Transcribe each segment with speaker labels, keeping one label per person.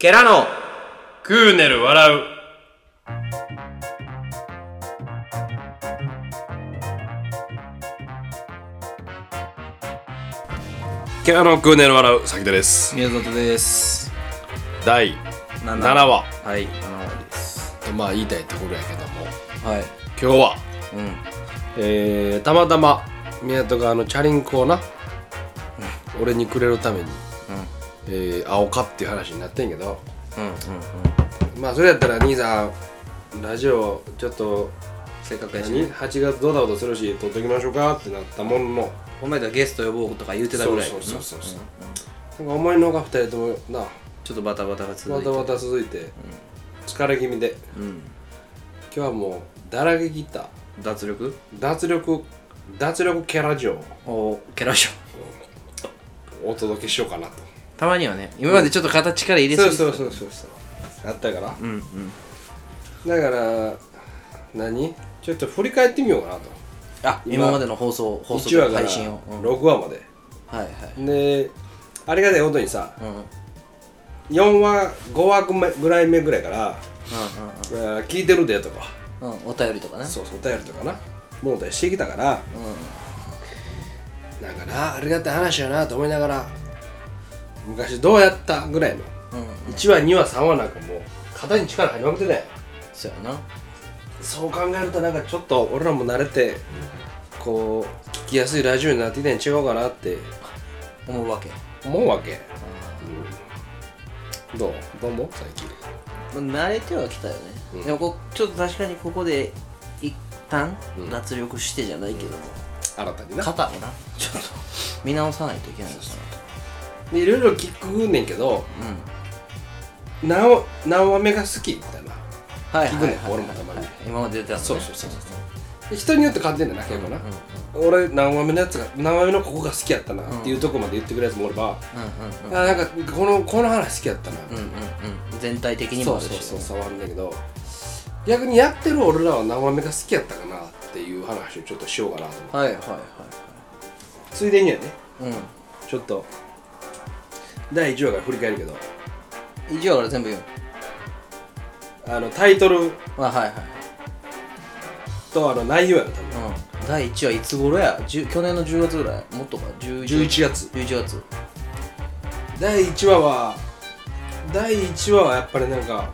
Speaker 1: ケラの
Speaker 2: クーネル笑う。ケラのクーネル笑う、崎田です。
Speaker 1: 宮里です。
Speaker 2: 第
Speaker 1: 7
Speaker 2: 7話。
Speaker 1: はい7話です。
Speaker 2: まあ言いたいところやけども、
Speaker 1: はい。
Speaker 2: 今日は、
Speaker 1: うん。
Speaker 2: えー、たまたま港があのチャリンコをな、俺にくれるために、えー、青かっていう話になってんけど、
Speaker 1: うんうんうん。
Speaker 2: まあそれやったら兄さんラジオちょっと
Speaker 1: せっかくやし
Speaker 2: 何
Speaker 1: ね。
Speaker 2: 8月ドタバタするし撮っときましょうかってなったものの。
Speaker 1: お前らゲスト呼ぼうとか言うてたぐらい
Speaker 2: そうそうそうそう
Speaker 1: うん
Speaker 2: なんか思いのほか2人ともな
Speaker 1: ちょっとバタバタが続いて。
Speaker 2: バタバタ続いて、疲れ気味で。
Speaker 1: うん。
Speaker 2: 今日はもうだらけ切った。
Speaker 1: 脱力？
Speaker 2: 脱力脱力キャラ嬢
Speaker 1: おケラショ
Speaker 2: をお届けしようかなと
Speaker 1: たまにはね今までちょっと形から入れすぎて
Speaker 2: そうそうそうそうあったから。
Speaker 1: うんうん
Speaker 2: だから何？ちょっと振り返ってみようかなと。
Speaker 1: あ
Speaker 2: 今。
Speaker 1: 今までの放送放送
Speaker 2: 1話から
Speaker 1: 配信を、うん、
Speaker 2: 6話まで。
Speaker 1: はいはい。
Speaker 2: でありがたいことにさ
Speaker 1: うん。うんうん
Speaker 2: 4話5話ぐらい目ぐらいから
Speaker 1: う
Speaker 2: あー聞いてるでとか。
Speaker 1: んうんお便りとかね。
Speaker 2: そうそうお便りとかな。ものでしてきたから。なん。かなありがたい話やなと思いながら昔どうやったぐらいの。
Speaker 1: うんうん。
Speaker 2: 1話2話3話なんかもう肩に力入りまくってたよ。
Speaker 1: そうやな。
Speaker 2: そう考えるとなんかちょっと俺らも慣れてこう聞きやすいラジオになってきたん違うかなって。
Speaker 1: 思うわけ。
Speaker 2: 思うわけ、うん、どう？どうも最近。
Speaker 1: まあ慣れてはきたよね、
Speaker 2: うん。
Speaker 1: でもこちょっと確かにここで一旦
Speaker 2: うん。
Speaker 1: 脱力してじゃないけども、
Speaker 2: 新たにな。
Speaker 1: 肩をな。ちょっと見直さないといけないのか
Speaker 2: でいろいろ聞くねんけど
Speaker 1: な
Speaker 2: 何話何話目が好きみたいな。
Speaker 1: うんはい
Speaker 2: 聞くね
Speaker 1: はい。はい
Speaker 2: 俺もたまに。
Speaker 1: 今まで出てたのね。
Speaker 2: そうそうそうで人によって変わってんだよな結構な、
Speaker 1: うんうん
Speaker 2: 俺何話目のやつが何話目のここが好きやったなっていうとこまで言ってくるやつもおれば、
Speaker 1: うんうん
Speaker 2: あなんかこのこの話好きやったな、
Speaker 1: うんうんうん。全体的にも
Speaker 2: そう
Speaker 1: あるし
Speaker 2: そうそうそうあるんだけど逆にやってる俺らは何話目が好きやったかなっていう話をちょっとしようかなと思って。
Speaker 1: はいはいはい
Speaker 2: ついでにはね。
Speaker 1: はい
Speaker 2: ちょっと第1話から振り返るけど。
Speaker 1: うん以上から全部言う
Speaker 2: あのタイトル。
Speaker 1: あはいはい
Speaker 2: とあの内容やろ多分。
Speaker 1: うん。第1話いつ頃や？10去年の10月ぐらい？もっとか11
Speaker 2: 11月。
Speaker 1: 11月。
Speaker 2: 第1話は第1話はやっぱりなんか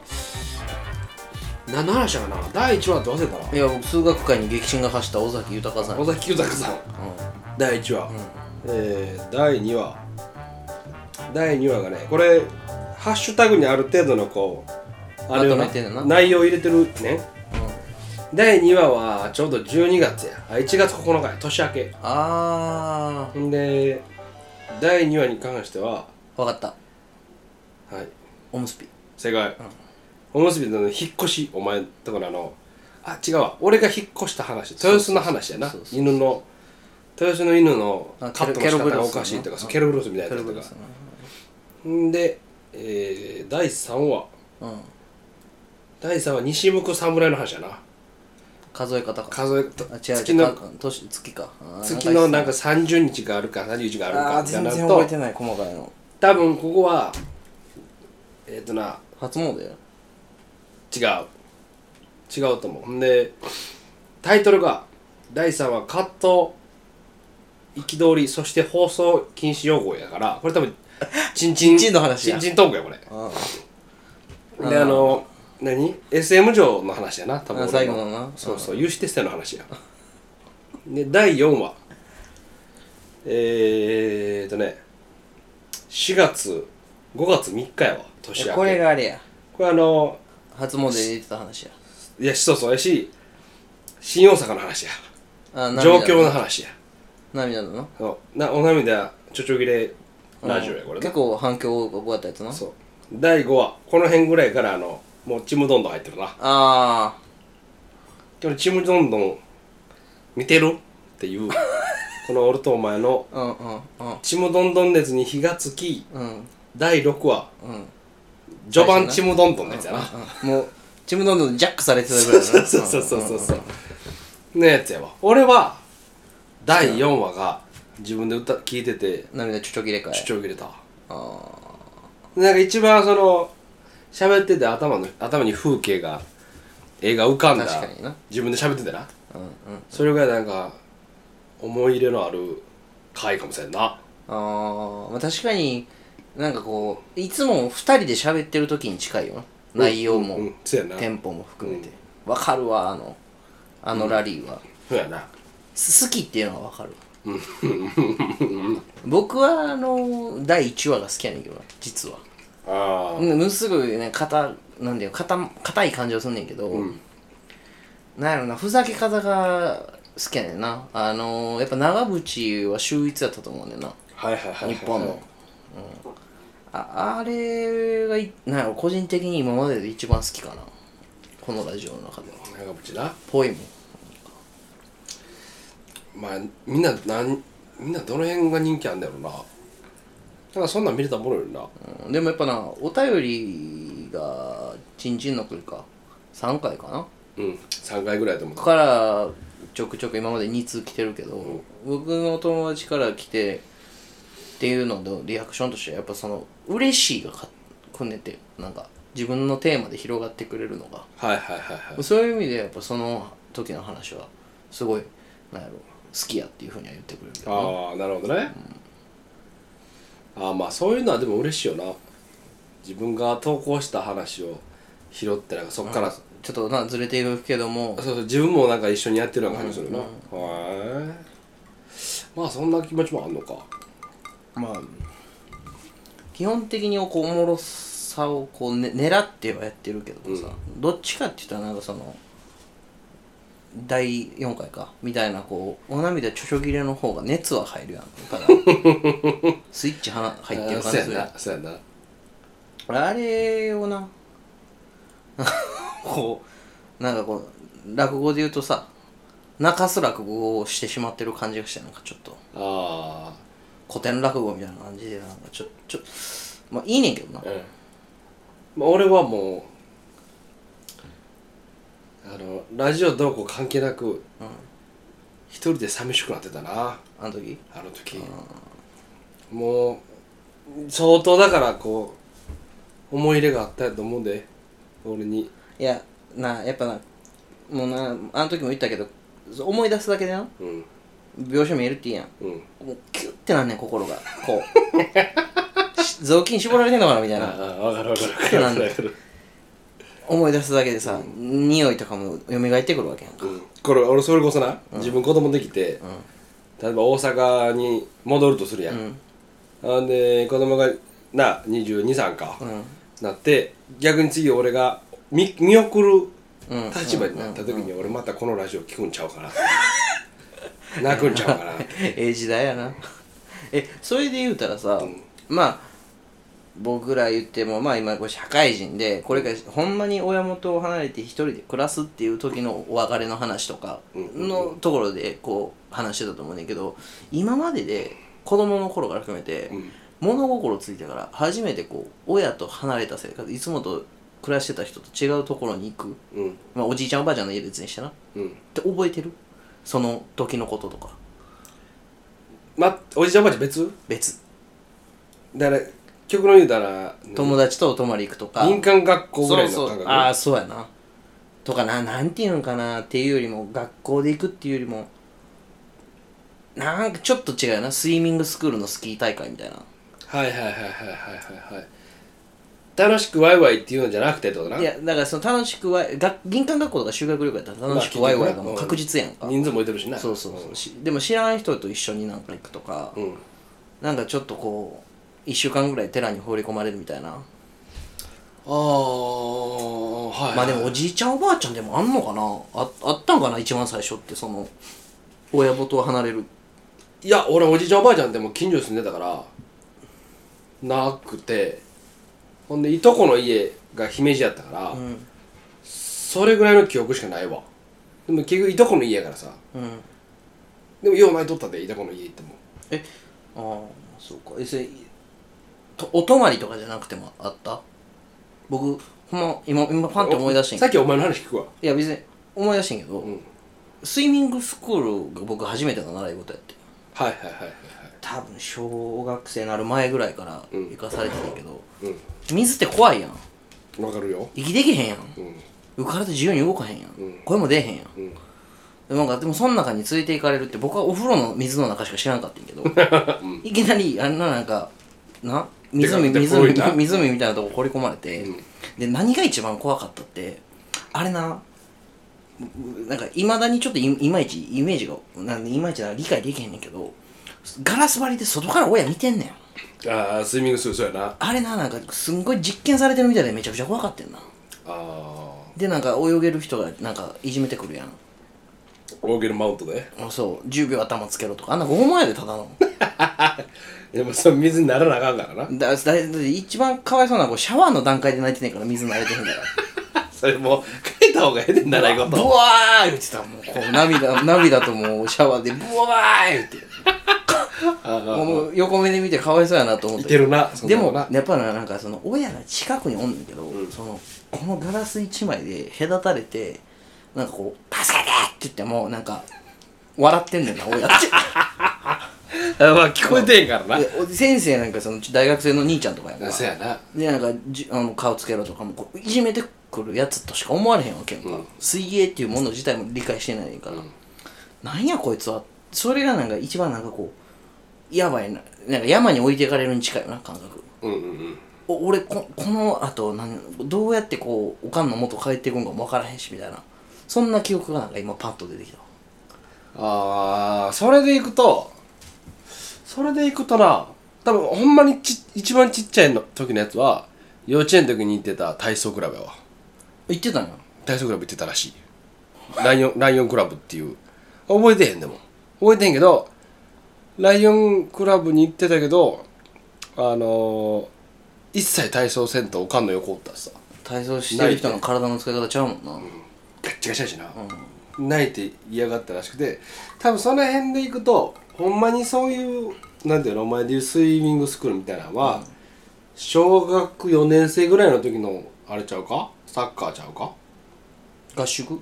Speaker 2: 何の話だかな？第1話って忘れたない
Speaker 1: や僕数学界に激震が走った尾崎豊さん。
Speaker 2: 尾崎豊さん。
Speaker 1: う
Speaker 2: 第1話、
Speaker 1: んうん。
Speaker 2: えー、第2話第2話がねこれハッシュタグにある程度のこうあれを内容入れてるね。第2話はちょうど12月や。あ1月9日や。年明け。
Speaker 1: あ
Speaker 2: ほんで第2話に関しては
Speaker 1: ー分かった。
Speaker 2: はい。
Speaker 1: おむすび。
Speaker 2: 正解、おむすびの引っ越し。お前ところあのあ違うわ。俺が引っ越した話。豊洲の話やな。犬の。豊洲の犬の
Speaker 1: あ
Speaker 2: カットの仕方がおかしいとかケログロスみたいなやつとか。んで、えー、第3話。
Speaker 1: うん。
Speaker 2: 第3話西向く侍の話やな。
Speaker 1: 数え方か。
Speaker 2: 数えと
Speaker 1: あ違う
Speaker 2: 月の
Speaker 1: 違うか年月か。あー
Speaker 2: 月のなんか
Speaker 1: 言
Speaker 2: 30日があるか31日がある
Speaker 1: ってたあ
Speaker 2: ってなる
Speaker 1: 全然覚え
Speaker 2: と
Speaker 1: てない細かいの。
Speaker 2: 多分ここはえっ、ー、とな
Speaker 1: 初詣や
Speaker 2: 違う。違うと思う。ほんでタイトルが第3話カット憤りそして放送禁止用語やからこれ多分チンチン。
Speaker 1: チンの話や。
Speaker 2: チンチントークやこれ。
Speaker 1: あ
Speaker 2: であの何？SM 上の話やな多分
Speaker 1: 最後のな。
Speaker 2: そうそう有刺鉄線の話や。で第4話。えー、っとね4月5月3日やわ年明け。
Speaker 1: これがあれや。
Speaker 2: これあの
Speaker 1: 初詣で言ってた話や。
Speaker 2: いやそうそうやし新大阪の話や。
Speaker 1: あ涙
Speaker 2: 状況の話や。
Speaker 1: 涙のな。
Speaker 2: そう。なお涙ちょちょぎれラジオやこれな。
Speaker 1: 結構反響が多かったやつな。
Speaker 2: そう。第5話この辺ぐらいからあのもうちむどんどん入ってるな。
Speaker 1: あ
Speaker 2: これちむどんどん見てる？っていう この俺とお前の
Speaker 1: あうんうんうん。
Speaker 2: ちむどんどん熱に火がつき
Speaker 1: うん。
Speaker 2: 第6話
Speaker 1: うん。
Speaker 2: 序盤ちむどんどんのやつやな。
Speaker 1: うんもうちむどんどんジャックされてたぐらいだな。
Speaker 2: そうそうそうそうそう。のやつやわ。俺は第4話が自分で歌聞いてて
Speaker 1: 涙ちょちょぎれかい？
Speaker 2: 主張切れた。
Speaker 1: あ
Speaker 2: なんか一番その喋ってて頭の頭に風景が絵が浮かんだ。
Speaker 1: 確かにな。
Speaker 2: 自分で喋っててな
Speaker 1: うんうん。
Speaker 2: それぐらいなんか思い入れのある回かもしれんな。
Speaker 1: あー、まあ確かになんかこういつも二人で喋ってる時に近いよな。内容も、
Speaker 2: うんうん。そうやな。
Speaker 1: テンポも含めて。わ、かるわあのあのラリーは、
Speaker 2: そうやな。
Speaker 1: す好きっていうのはわかる僕はあの第1話が好きやねんけどな実は。
Speaker 2: ああ
Speaker 1: うんもうすぐね硬なんだよ。硬硬い感じはすんねんけど、なんやろなふざけ方が好きやねんな。あのやっぱ長渕は秀逸やったと思うねんな。
Speaker 2: はいはいはいはい
Speaker 1: 日本の、うん、ああれがいなんやろ個人的に今までで一番好きかな。このラジオの中では。
Speaker 2: 長渕な。
Speaker 1: ぽいもん
Speaker 2: まあみんななんみんなどの辺が人気あんだろうな。なんかそんなん見れたもろいよな。
Speaker 1: うん。でもやっぱなお便りがちんちんの来るか3回かな。
Speaker 2: うん。3回ぐらいだと思った。
Speaker 1: からちょくちょく今まで2通来てるけど、僕の友達から来てっていうののリアクションとしてはやっぱその嬉しいがかくんでてなんか自分のテーマで広がってくれるのが。
Speaker 2: はいはいはいはい。
Speaker 1: そういう意味でやっぱその時の話はすごいなんやろ好きやっていうふうには言ってくれるけどな。
Speaker 2: ああなるほどね、ああまあそういうのはでも嬉しいよな。自分が投稿した話を拾ってなんかそっから、
Speaker 1: ちょっとなずれていくけども。
Speaker 2: そうそう自分もなんか一緒にやってるような感じするな、へえまあそんな気持ちもあんのか。
Speaker 1: まあ基本的にこうおもろさをこう、ね、狙ってはやってるけどもさ、どっちかって言ったらなんかその第4回かみたいなこうお涙ちょちょ切れの方が熱は入るやん。ただ スイッチは入ってる感じするやん。
Speaker 2: そうやな。
Speaker 1: あれをな こうなんかこう落語で言うとさ泣かす落語をしてしまってる感じがしてなんかちょっと。
Speaker 2: あ
Speaker 1: 古典落語みたいな感じでなんかちょちょまあいいねんけどな。
Speaker 2: あうん。まあ俺はもうあのラジオどうこう関係なく、一人で寂しくなってたな。
Speaker 1: あの時？
Speaker 2: あの時。もう相当だからこう思い入れがあったやと思うんで俺に。
Speaker 1: いやなやっぱなもうなあの時も言ったけど思い出すだけでな。
Speaker 2: うん。
Speaker 1: 描写見えるっていいやん。
Speaker 2: うん。
Speaker 1: もうキュッてなんねん心が。こう。し雑巾絞られてんのかなみたいな。
Speaker 2: ああ分かる分かる分かる。分かる
Speaker 1: 思い出すだけでさ、匂いとかも蘇ってくるわけやんか。
Speaker 2: うん。これ俺それこそな、自分子供できて、例えば大阪に戻るとするやん、あん。で子供がな223か、なって逆に次俺が見見送る
Speaker 1: うん。
Speaker 2: 立場になった時に俺またこのラジオ聞くんちゃうかな泣くんちゃうかな
Speaker 1: ええ時代やな。えそれで言うたらさ、まあ僕ら言ってもまあ今これ社会人でこれからほんまに親元を離れて一人で暮らすっていう時のお別れの話とかのところでこう話してたと思うねんけど今までで子供の頃から含めて、物心ついてから初めてこう親と離れた生活いつもと暮らしてた人と違うところに行く、
Speaker 2: うん。
Speaker 1: まあ、おじいちゃんおばあちゃんの家別にしてな。っ
Speaker 2: うん。
Speaker 1: て覚えてる？その時のこととか。
Speaker 2: まおじちゃんおばあちゃん別？
Speaker 1: 別。
Speaker 2: だから曲の言うたら
Speaker 1: 友達とお泊まり行くとか。
Speaker 2: 林間学校ぐらいの
Speaker 1: そうそう。ああそうやな。とかななんていうんかな。っていうよりも学校で行くっていうよりもなんかちょっと違うよな。スイミングスクールのスキー大会みたいな。
Speaker 2: はいはいはいはいはいはいはい。楽しくワイワイっていうのじゃなくてってことな？い
Speaker 1: やだからその楽しくワイが銀館学校とか修学旅行やったら楽しくワイワイがもう。確実やんか、
Speaker 2: 人数もいてるしな。
Speaker 1: そうそうそう。しでも知らん人と一緒になんか行くとか、
Speaker 2: うん。
Speaker 1: なんかちょっとこう1週間ぐらい寺に放り込まれるみたいな。
Speaker 2: ああはい。
Speaker 1: まあでもおじいちゃんおばあちゃんでもあんのかな？ああったんかな一番最初ってその親元を離れる。
Speaker 2: いや俺おじいちゃんおばあちゃんでも近所に住んでたからなくて。ほんでいとこの家が姫路やったから、
Speaker 1: ん。
Speaker 2: それぐらいの記憶しかないわ。でも結局いとこの家やからさ。
Speaker 1: うん。
Speaker 2: でもよう泣いとったでいとこの家行っても。
Speaker 1: え？ああそうか。えそれとお泊まりとかじゃなくてもあった？僕ほんま今今パンって思い出してん
Speaker 2: さっきお前の話聞くわ。
Speaker 1: いや別に思い出してんけど、
Speaker 2: ん。
Speaker 1: スイミングスクールが僕初めての習い事やって。
Speaker 2: はいはいはいはいはい。
Speaker 1: 多分小学生になる前ぐらいから行かされてたけど、
Speaker 2: うん。
Speaker 1: 水って怖いやん。
Speaker 2: わかるよ。
Speaker 1: 息できへんやん。
Speaker 2: うん。
Speaker 1: 体自由に動かへんやん、
Speaker 2: うん。
Speaker 1: 声も出えへんやん、
Speaker 2: うん。
Speaker 1: でなんかでもその中に連れて行かれるって僕はお風呂の水の中しか知らんかったんやけど、いきなりあんななんかな？湖湖湖みたいなとこ掘り込まれて、
Speaker 2: うん
Speaker 1: で何が一番怖かったってあれななんかいまだにちょっといまいちイメージがなんいまいち理解できへんねんけどガラス張りで外から親見てんねん
Speaker 2: ああスイミングするそうやなあ
Speaker 1: れななんかすんごい実験されてるみたいでめちゃくちゃ怖かったんな
Speaker 2: あ
Speaker 1: でなんか泳げる人がなんかいじめてくるやん
Speaker 2: オーゲルマウントで
Speaker 1: あそう10秒頭つけろとかあんな拷問やでただの
Speaker 2: でもそれ水にならなあかんからな。
Speaker 1: だだだ一番かわいそうなのはこうシャワーの段階で泣いてんねんから水慣れてへんから。
Speaker 2: それもう書いた方がええでんならい
Speaker 1: ブワー言ってたもん。こう涙 涙ともうシャワーでブワー言って。もう横目で見てかわいそうやなと思って。
Speaker 2: いてるなそん
Speaker 1: でも
Speaker 2: な。のな
Speaker 1: やっぱななんかその親が近くにおんねんけど、そのこのガラス一枚で隔たれてなんかこう「助けて!」って言ってもなんか笑ってんねんな親って。
Speaker 2: あ まあ聞こえてへんからな。
Speaker 1: で先生なんかその大学生の兄ちゃんとかやから。
Speaker 2: そうやな。
Speaker 1: でなんかじあの顔つけろとかもこういじめてくるやつとしか思われへんわけやんか、
Speaker 2: うん。
Speaker 1: 水泳っていうもの自体も理解してないから、なんやこいつはそれがなんか一番なんかこうやばいな。なんか山に置いていかれるに近いよな感覚。
Speaker 2: うんうんうん。
Speaker 1: お俺ここのあとなんどうやってこうおかんの元帰っていくんかも分からへんしみたいな。そんな記憶がなんか今パッと出てきた。
Speaker 2: ああそれでいくとそれでいくとな多分ほんまにち一番ちっちゃいの時のやつは幼稚園の時に行ってた体操クラブやわ。
Speaker 1: 言ってたんや。
Speaker 2: 体操クラブ行ってたらしい。ライオン ライオンクラブっていう。覚えてへんでも。覚えてへんけどライオンクラブに行ってたけどあのー、一切体操せんとおかんの横おったらさ。
Speaker 1: 体操してる人の体の使い方ちゃうもんな、
Speaker 2: ガッチガチやしな、泣いて嫌がったらしくて。多分その辺でいくとほんまにそういうなんていうのお前でいうスイミングスクールみたいなのは、小学4年生ぐらいの時のあれちゃうか？サッカーちゃうか？
Speaker 1: 合宿？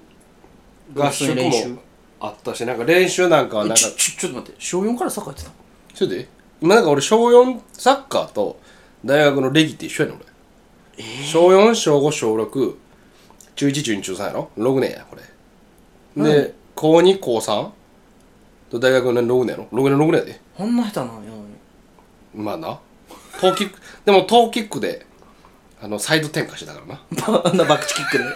Speaker 2: 合宿も
Speaker 1: 練習？
Speaker 2: あったしなんか練習なんかはなんか
Speaker 1: ちょちょちょっと待って。小4からサッカーやってた
Speaker 2: それで今なんか俺小4サッカーと大学の歴って一緒やねん俺、小4小5小6中1中2中3やろ？6年やこれ。で、高2高3と大学の6年やろ6年6年やで。
Speaker 1: こんな下手なんや。のに
Speaker 2: まあな。トーキック でもトーキックであのサイド転換してたからな。
Speaker 1: あ んなバックチキックで。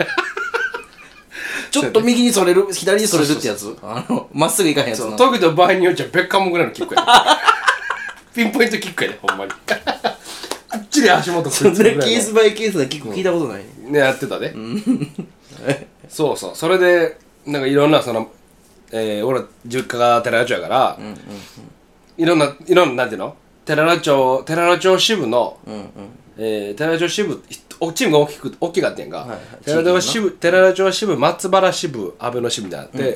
Speaker 1: ちょっと右にそれる左にそれるってやつ。あのまっすぐ行かへんやつな。
Speaker 2: トーキックの場合によっちゃベッカムぐらいのキックやで。ピンポイントキックやでほんまに。あっちり足元
Speaker 1: そんなケースバイケースなキック聞いたことない。ね
Speaker 2: ねやってたで、そうそう。それでなんかいろんなその、えー、俺実家が寺田町やから、いろんないろんななんていうの？寺田町寺田町支部の、
Speaker 1: うんうん。
Speaker 2: えー、寺田町支部おチームが大きく大きかったやんか、
Speaker 1: はいはい。
Speaker 2: 寺田町支部寺田町支部松原支部安倍の支部みたいなのあっ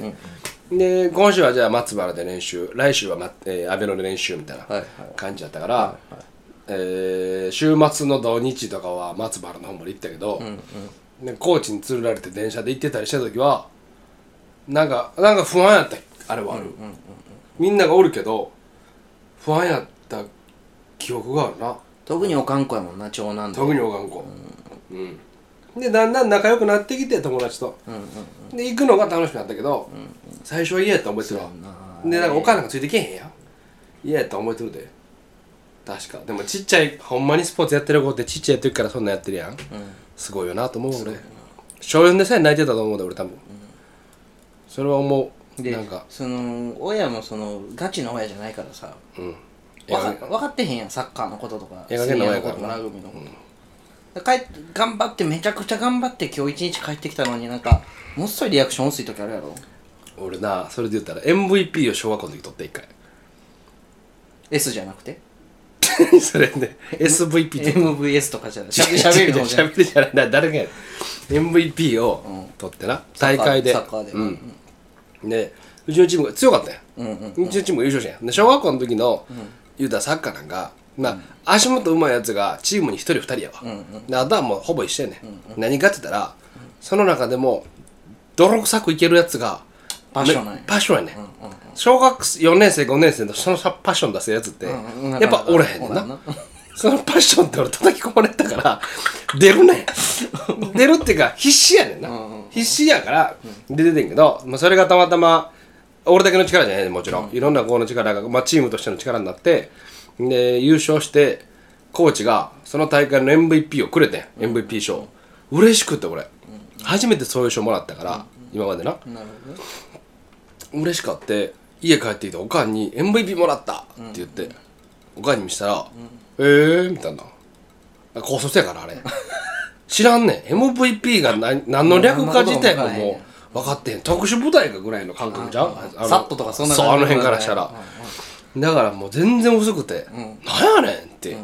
Speaker 2: て、で今週はじゃあ松原で練習来週は、まえー、安倍ので練習みたいな
Speaker 1: はいはい。
Speaker 2: 感じだったから、えー週末の土日とかは松原の方まで行ったけど、ね、高知に連れられて電車で行ってたりした時はなんかなんか不安やったあれは。ある、みんながおるけど不安やった記憶があるな。
Speaker 1: 特におかんこやもんな長男で。
Speaker 2: 特におかんこうん、でだんだん仲良くなってきて友達と、で行くのが楽しくなったけど、最初は嫌やった覚えてるわでなんかお母さんがついてけえへんやん。嫌やった覚えてるで。確か。でもちっちゃいほんまにスポーツやってる子ってちっちゃい時からそんなんやってるやん、すごいよなと思う俺。小4でさえ泣いてたと思うで俺多分それは思う。
Speaker 1: で
Speaker 2: なんか。
Speaker 1: その親もそのガチの親じゃないからさ。
Speaker 2: うん。
Speaker 1: 分か分かってへんやんサッカーのこととか。
Speaker 2: ええ加減な親やから
Speaker 1: 水泳のこともラグビーのこと、帰って頑張ってめちゃくちゃ頑張って今日一日帰ってきたのになんかもっそいリアクション薄い時あるやろ。
Speaker 2: 俺なそれで言ったら MVP を小学校の時取って一回。
Speaker 1: S じゃなくて？
Speaker 2: それね SVP って
Speaker 1: MVS とか。じゃない。しゃべしゃべるのじゃ
Speaker 2: ない。な誰がやねん MVP を取ってな。大会で。
Speaker 1: サッカーで。
Speaker 2: うんでうちのチームが強かったよ
Speaker 1: うんうん
Speaker 2: うちのチームが優勝したん。やで小学校の時の言うたらサッカーなんかまあ足元うまいやつがチームに1人2人やわ。であとはもうほぼ一緒やねん。何かって言ったらその中でも泥臭くいけるやつが
Speaker 1: パッションや。
Speaker 2: めパッションやねん。小学4年生5年生のそのパッション出すやつって
Speaker 1: うん
Speaker 2: やっぱおれへんねんなそのパッションって俺叩き込まれたから出るね。ん出るっていうか必死やねんな、
Speaker 1: うんうん
Speaker 2: 必死やから出ててんけど、まあ、それがたまたま俺だけの力じゃないねもちろん、いろんな子の力が、まあ、チームとしての力になってで優勝してコーチがその大会の MVP をくれてん、MVP 賞。嬉しくて俺、初めてそういう賞もらったから、今までな。
Speaker 1: なるほど。ね
Speaker 2: 嬉しかって家帰ってきておかんに「MVP もらった!」って言って、おかんに見せたら「ええー」みたいな。高卒やからあれ。知らんねん。MVP が何何の略か自体がもう分かってん。特殊部隊かぐらいの感覚じゃん？
Speaker 1: サットとかそんな
Speaker 2: そうあの辺からしたら。だからもう全然薄くて「
Speaker 1: ん。
Speaker 2: なんやねん!」って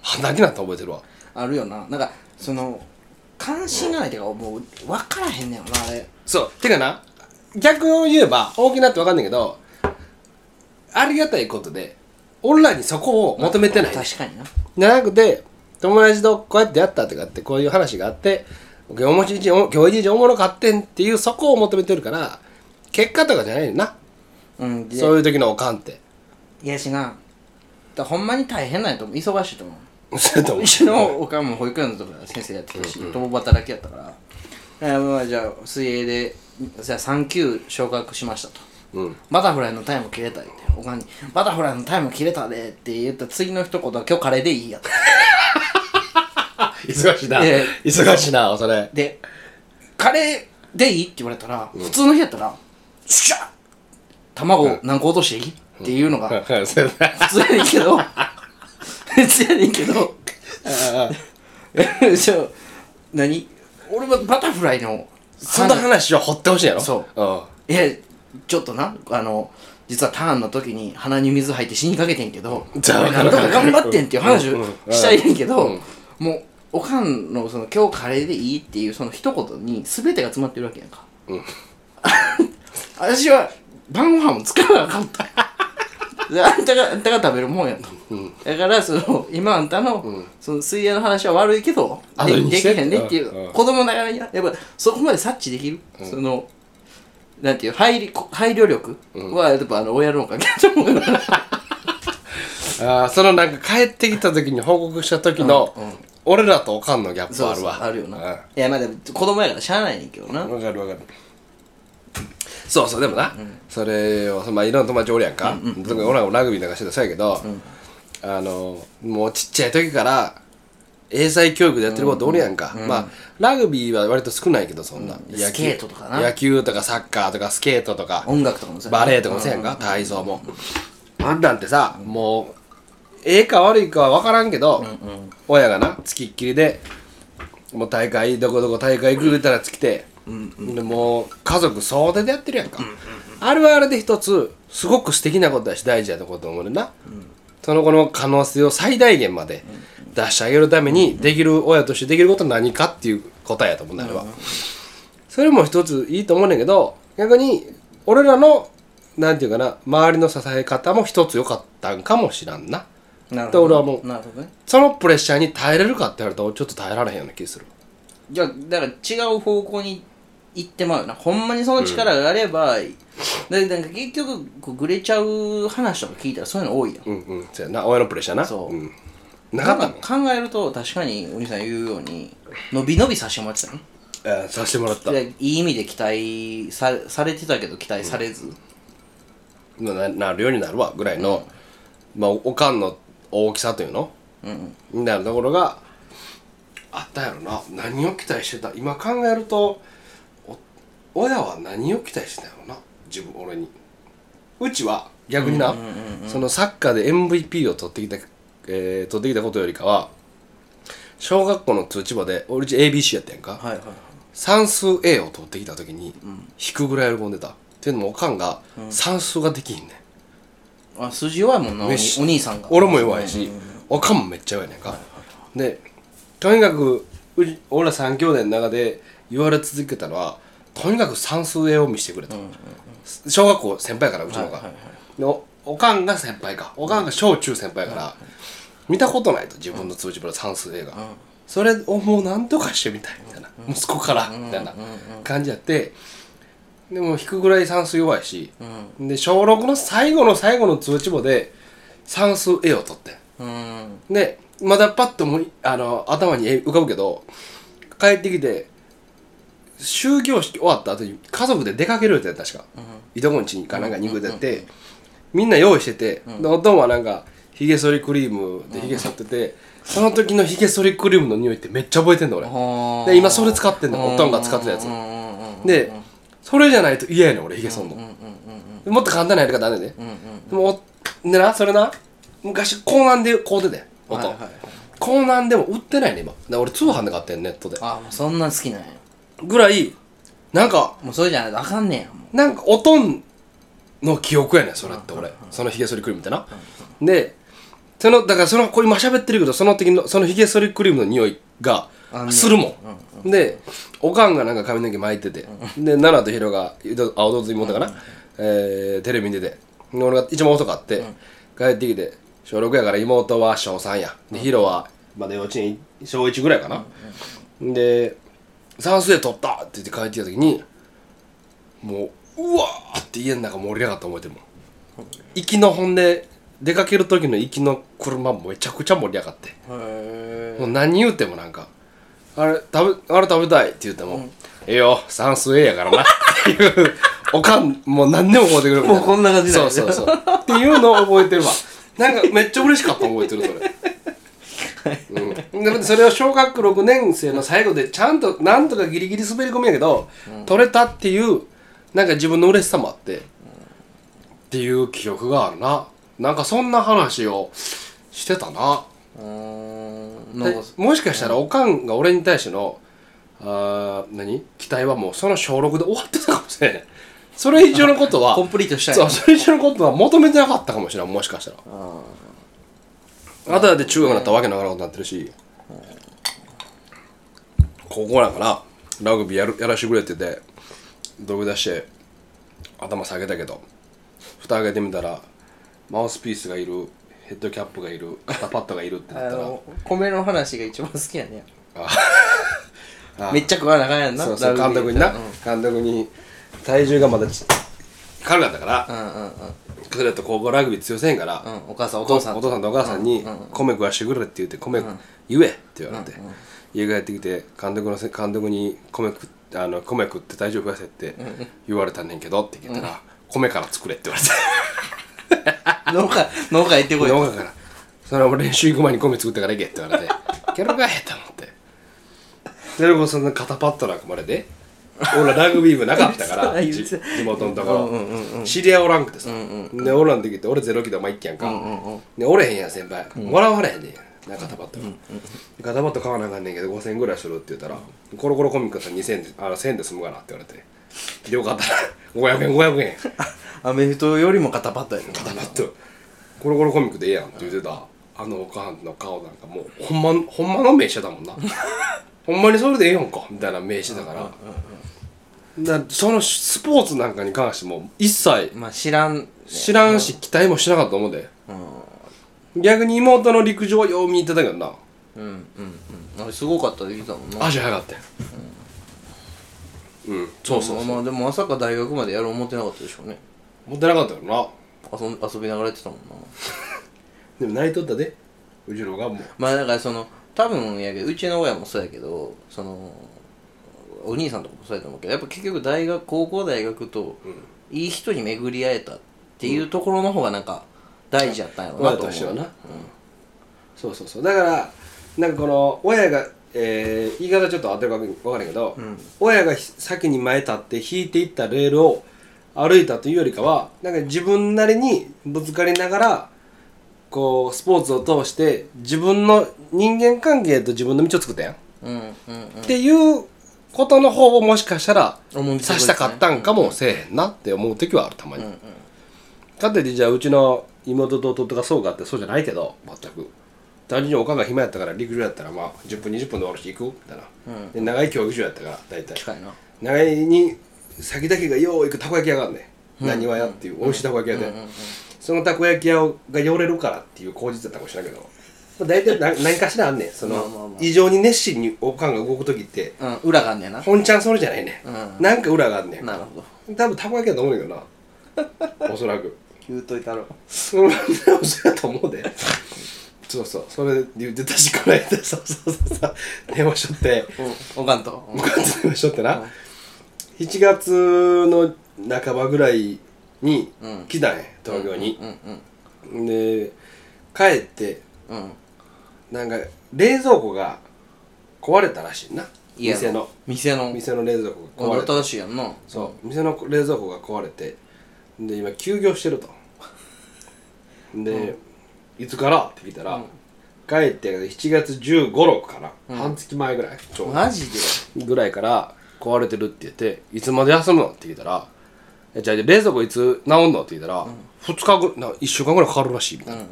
Speaker 2: 鼻になったの覚えてるわ。
Speaker 1: あるよな。なんかその関心がないっていうかもう分からへんねんよなあれ。
Speaker 2: そう。てかな逆を言えば大きなって分かんないけどありがたいことで俺らにそこを求めてない、
Speaker 1: 確かにな。
Speaker 2: じゃなくて友達とこうやってやったとかってこういう話があって今日もち今日一日おもろかってんっていうそこを求めてるから結果とかじゃないねんな。
Speaker 1: うんで
Speaker 2: そういう時のおかんって。
Speaker 1: いやしなだほんまに大変なんやと思う。忙しいと思う。うちのおかんも保育園のとこで先生やってたし、共働きやったから。えーまあじゃあ水泳でじゃあ3級昇格しましたと
Speaker 2: うん。
Speaker 1: バタフライのタイム切れたっておかんに「バタフライのタイム切れたで」って言った次の一言は「今日カレーでいいや」と。
Speaker 2: 忙しいな、
Speaker 1: え
Speaker 2: 忙しいなそれ。
Speaker 1: で「カレーでいい?」って言われたら、普通の日やったら「シャッ!卵何個落としていい?」っていうのが普通やねんけど。普通やねんけど。じゃあ何?俺はバタフライの
Speaker 2: その話を掘ってほしいやろ。
Speaker 1: そう。
Speaker 2: うん。
Speaker 1: いやちょっとなあの実はターンの時に鼻に水入って死にかけてんけど
Speaker 2: じゃあ
Speaker 1: 俺何とか頑張ってんっていう話をしたいねんけど、
Speaker 2: うん。
Speaker 1: もうおかんのその今日カレーでいいっていうその一言に全てが詰まってるわけやんか、
Speaker 2: うん。
Speaker 1: 私は晩ご飯を作らなかった。であんたがあんたが食べるもんやと、
Speaker 2: うん。
Speaker 1: だからその今あんたの,、その水泳の話は悪いけどでできへんねっていう、子供ながらにやっぱそこまで察知できる、そのなんていう配慮配慮力？はやっぱあの親のおかげだと思う。
Speaker 2: あーそのなんか帰ってきた時に報告した時の、
Speaker 1: うんうん。
Speaker 2: 俺らとおかんのギャップあるわ。
Speaker 1: あるよな、
Speaker 2: うん。
Speaker 1: いやまあでも子供やからしゃあないねんけどな、
Speaker 2: わかるわかる。そうそうでもな、それをまあいろんな友達おるやんか、特に俺らもラグビーなんかしてたそうやけど、あのもうちっちゃい時から英才教育でやってることおるやんか、まあラグビーは割と少ないけどそんな、
Speaker 1: うん。
Speaker 2: 野球。
Speaker 1: スケートとかな。
Speaker 2: 野球とかサッカーとかスケートとか
Speaker 1: 音楽とかもそうやな。
Speaker 2: バレエとかもそうやんか、体操も、あんなんてさ、もうええか悪いかは分からんけど、親がなつきっきりでもう大会どこどこ大会来るたら来て、でもう家族総出でやってるやんか、あれはあれで一つすごく素敵なことだし大事なとこと思うねんな、その子の可能性を最大限まで出してあげるためにできる親としてできることは何かっていう答えやと思うんだあれは、それも一ついいと思うねんだけど逆に俺らのなんていうかな周りの支え方も一つ良かったんかもしらんな。
Speaker 1: なる
Speaker 2: で俺はもう
Speaker 1: なるほどね。
Speaker 2: そのプレッシャーに耐えれるかって言われたらちょっと耐えられへんような気する。
Speaker 1: じゃあだから違う方向に行ってまうよな。ほんまにその力があれば、でなんか結局こうグレちゃう話とか聞いたらそういうの多いやん。
Speaker 2: うんうん。そうやな。親のプレッシャーな。
Speaker 1: そうん
Speaker 2: な
Speaker 1: んか考えると確かにお兄さん言うように伸び伸びさせてもらってたの？
Speaker 2: のさせてもらった。
Speaker 1: でいい意味で期待さされてたけど期待されず、
Speaker 2: ななるようになるわぐらいの、まあおかんの大きさというの？
Speaker 1: うん
Speaker 2: みたいなところがあったんやろな。何を期待してた？今考えるとお親は何を期待してたんやろな？自分俺に。うちは逆にな、そのサッカーで MVP を取ってきた、えー取ってきたことよりかは小学校の通知簿で俺うち ABC やったやんか、
Speaker 1: はいはい
Speaker 2: 算数 A を取ってきた時に、引くぐらい喜んでた。っていうのもおかんが算数ができひんねん。
Speaker 1: あ筋弱いもんなお兄さんが。
Speaker 2: 俺も弱いし、おかんもめっちゃ弱いねんか、でとにかく俺ら3兄弟の中で言われ続けたのはとにかく算数 A を見せてくれと、小学校先輩やからうちのが、
Speaker 1: はいはいはい
Speaker 2: でおおかんが先輩か。おかんが小中先輩やから、見たことないと自分の通知簿で算数 A が、それをもうなんとかしてみたいみたいな、息子からみたいな感じやって。でも引くぐらい算数弱いし、で小6の最後の最後の通知簿で算数 A を取ってん。
Speaker 1: うん。
Speaker 2: でまだパッともうあの頭に浮かぶけど帰ってきて終業式終わった後に家族で出かけるって確か、いとこんちかなんかに行くってみんな用意してて、でおとんはなんかひげ剃りクリームでひげ剃ってて、その時のひげ剃りクリームの匂いってめっちゃ覚えてんの俺、
Speaker 1: は
Speaker 2: で今それ使ってんのおとんが使ってたやつ、でそれじゃないと嫌やねん俺ひげ剃んの、もっと簡単なやり方あるねんで、でもおでなそれな昔港南で買うてておとん、
Speaker 1: はいはい。はい
Speaker 2: 港南でも売ってないね今。俺通販で買ってんネットで。
Speaker 1: あもうそんな好きなんや。
Speaker 2: ぐらいなんか
Speaker 1: もうそれじゃないとあかんねんやも
Speaker 2: なんかおとんの記憶やねんそれって俺。そのひげ剃りクリームってな。でそのだからそのこれ今喋ってるけどその時のそのひげ剃りクリームの匂いが
Speaker 1: あ
Speaker 2: するもん、でおかんがなんか髪の毛巻いてて、で奈々とヒロがあ弟と妹かな、えーテレビに出て。で俺が一番遅かって、帰ってきて小6やから妹は小3や。でヒロはまだ幼稚園小1ぐらいかな、で算数で取ったって言って帰ってきた時にもううわーって家の中盛り上がった思いてるもん。行きのほんで出かける時の行きの車めちゃくちゃ盛り上がって。もう何言うてもなんか「あれ食べあれ食べたい」って言っても「ええよ算数ええやからな」っていうおかんもう何でも覚えてくるみたい
Speaker 1: もうこんな感じだよ
Speaker 2: そうそうそう。っていうのを覚えてるわ。なんかめっちゃ嬉しかったの覚えてるそれ。うん、でもそれを小学6年生の最後でちゃんとなんとかギリギリ滑り込みやけど、取れたっていうなんか自分の嬉しさもあって、っていう記憶があるななんかそんな話をしてたな。
Speaker 1: うーん。なん
Speaker 2: で
Speaker 1: か
Speaker 2: もしかしたらおかんが俺に対してのあー何？期待はもうその小6で終わってたかもしれない。それ以上のことは
Speaker 1: コンプリートしたい。
Speaker 2: そうそれ以上のことは求めてなかったかもしれない。もしかしたら。あとで中学になったらわけのわからんことになってるし。高校なんかなラグビーやるやらしてくれって言って道具出して頭下げたけど蓋開けてみたらマウスピースがいるヘッドキャップがいる肩パッドがいるってなったら。
Speaker 1: あの米の話が一番好きやね。
Speaker 2: あ。
Speaker 1: めっちゃ食わなあかんやんな。
Speaker 2: そうそう
Speaker 1: ラグビー
Speaker 2: 監督にな、
Speaker 1: うん。
Speaker 2: 監督に体重がまだち軽かったから、
Speaker 1: うんうんうん。
Speaker 2: それと高校ラグビー強せんから、
Speaker 1: うんお母さんお
Speaker 2: お
Speaker 1: 父さん
Speaker 2: お父さんとお母さんに
Speaker 1: うんうん「
Speaker 2: 米食わしてくれ」って言って「米言え」って言われて、家帰ってきて監督のせ監督に米食っあの米食って体重増やせって言われたんねんけどって聞いたら「米から作れ」って言われて
Speaker 1: 農家農家行ってこい。
Speaker 2: 農家から「それはもう練習行く前に米作ってから行け」って言われて「ケロかい!」と思って。それこそ肩パッドなんかまでで俺らラグビー部なかったから 地元のところ。知り合いおらんくてさ。で俺らの時って俺ゼロ期でお前一軒やんか。でおれへんやん先輩。笑われへんねん。な肩パッドが。肩パッド買わなあかんねんけど5000円ぐらいするって言ったらコロコロコミックさん2000円であ1000円で済むかなって言われて。でよかったら500円500円
Speaker 1: アメフトよりも肩パッドやね
Speaker 2: 肩パッドコロコロコミックでええやんって言ってた。あのおかんの顔なんかもうほんまほんまの目してたもんな。ほんまにそれでええやんか。みたいな目してたから。だからそのスポーツなんかに関しても一切
Speaker 1: まあ知らん
Speaker 2: 知らんし期待もしなかったと思うで、逆に妹の陸上はよう見てたけどな。
Speaker 1: うんうんうん。あれすごかったできたもんな。
Speaker 2: 足速かったようん、そうそうそう、
Speaker 1: まあでもまさか大学までやろう思ってなかったでしょうね
Speaker 2: 持ってなかったよな。
Speaker 1: 遊ん遊びながらやってたもんな。
Speaker 2: でも泣いとったで。うちのがもう。
Speaker 1: まあだからその多分やけどうちの親もそうやけどそのお兄さんとかもそうやと思うけどやっぱ結局大学高校大学といい人に巡り会えたっていうところの方がなんか大事やったんやろうな
Speaker 2: 親
Speaker 1: と思う。
Speaker 2: としてはな、そうそうそう。だからなんかこの親が、えー言い方ちょっと当てるか分からんけど、親がひ先に前立って引いていったレールを歩いたというよりかはなんか自分なりにぶつかりながらこうスポーツを通して自分の人間関係と自分の道を作ったやん、
Speaker 1: うんうんうん。
Speaker 2: っていうことの方をもしかしたらさしたかったんかもせえへんなって思う時はあるたまに、
Speaker 1: うんうん。
Speaker 2: かといってじゃあうちの妹と弟がそうかってそうじゃないけど全く。単純におかんが暇やったから陸上やったらまあ10分20分で終わるし行く？みたいな、で長い競技場やったから大体。
Speaker 1: 近いな。
Speaker 2: 長いに先だけがよう行くたこ焼き屋があんねん。なにわ屋っていう美味しいたこ焼き屋で、そのたこ焼き屋が寄れるからっていう口実だったかもしれないけど。大体な 何かしらあんねん。その、
Speaker 1: まあまあまあ。
Speaker 2: 異常に熱心におかんが動く時って
Speaker 1: うん。裏があんねやな。
Speaker 2: 本ちゃんそれじゃないねん、
Speaker 1: うん。
Speaker 2: なんか裏があんねん。
Speaker 1: なるほど。
Speaker 2: 多分たこ焼きやと思うねんだけどな。おそらく。
Speaker 1: 言うといたろ
Speaker 2: う。んそうやと思うでそうそう。それで言ってたしこの間そうそうそうそう。電話しとって。
Speaker 1: うん。おかんと。
Speaker 2: 僕は電話しとってな7月の半ばぐらいに
Speaker 1: うん。
Speaker 2: 来たんや東京に。
Speaker 1: うんうん
Speaker 2: で帰って
Speaker 1: うん。
Speaker 2: なんか冷蔵庫が壊れたらしいな。
Speaker 1: 家
Speaker 2: 店の。
Speaker 1: 店の。
Speaker 2: 店の冷蔵庫が壊れて。
Speaker 1: 新しいやんな。
Speaker 2: そう。店の冷蔵庫が壊れて。で今休業してると。で、いつから？って聞いたら、
Speaker 1: うん。
Speaker 2: 帰って7月1 5 6かな、
Speaker 1: うん。
Speaker 2: 半月前ぐらいちょうど。
Speaker 1: マジで？
Speaker 2: ぐらいから壊れてるって言っていつまで休むの？って聞いたらえじゃあ冷蔵庫いつ治んの？って聞いたら、2日ぐな1週間ぐらいかかるらしいみたいな、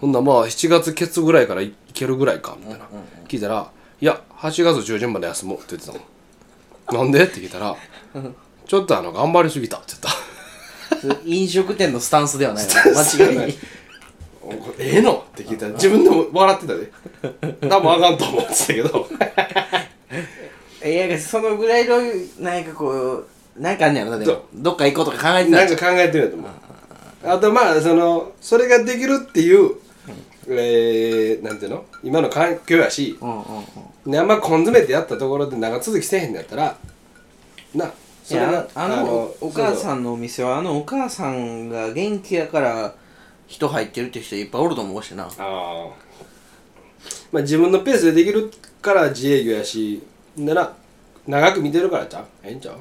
Speaker 2: ほんならまあ7月ケツぐらいからいいけるぐらいかみたいな、聞いたら「いや8月中旬まで休もう」って言ってたの。なんで？って聞いたら「ちょっとあの頑張りすぎた」って言った。
Speaker 1: 飲食店のスタンスではない間違いに
Speaker 2: おこれええの？って聞いたら自分でも笑ってたで。多分あかんと思ってたけど
Speaker 1: いやそのぐらいのなんかこうなんかあんねやろなでも。どっか行こうとか考えてた
Speaker 2: なんんか考えてると思う。あとまあそのそれができるっていう、えー、なんていうの？今の環境やし
Speaker 1: うんうん
Speaker 2: あんま根詰めてやったところで長続きせえへんのやったらないそれ
Speaker 1: や
Speaker 2: が
Speaker 1: あのお母さんのお店はあのお母さんが元気やから人入ってるって人いっぱいおると思うしな。
Speaker 2: ああまあ自分のペースでできるから自営業やしなら長く見てるからちゃう？ええんちゃう？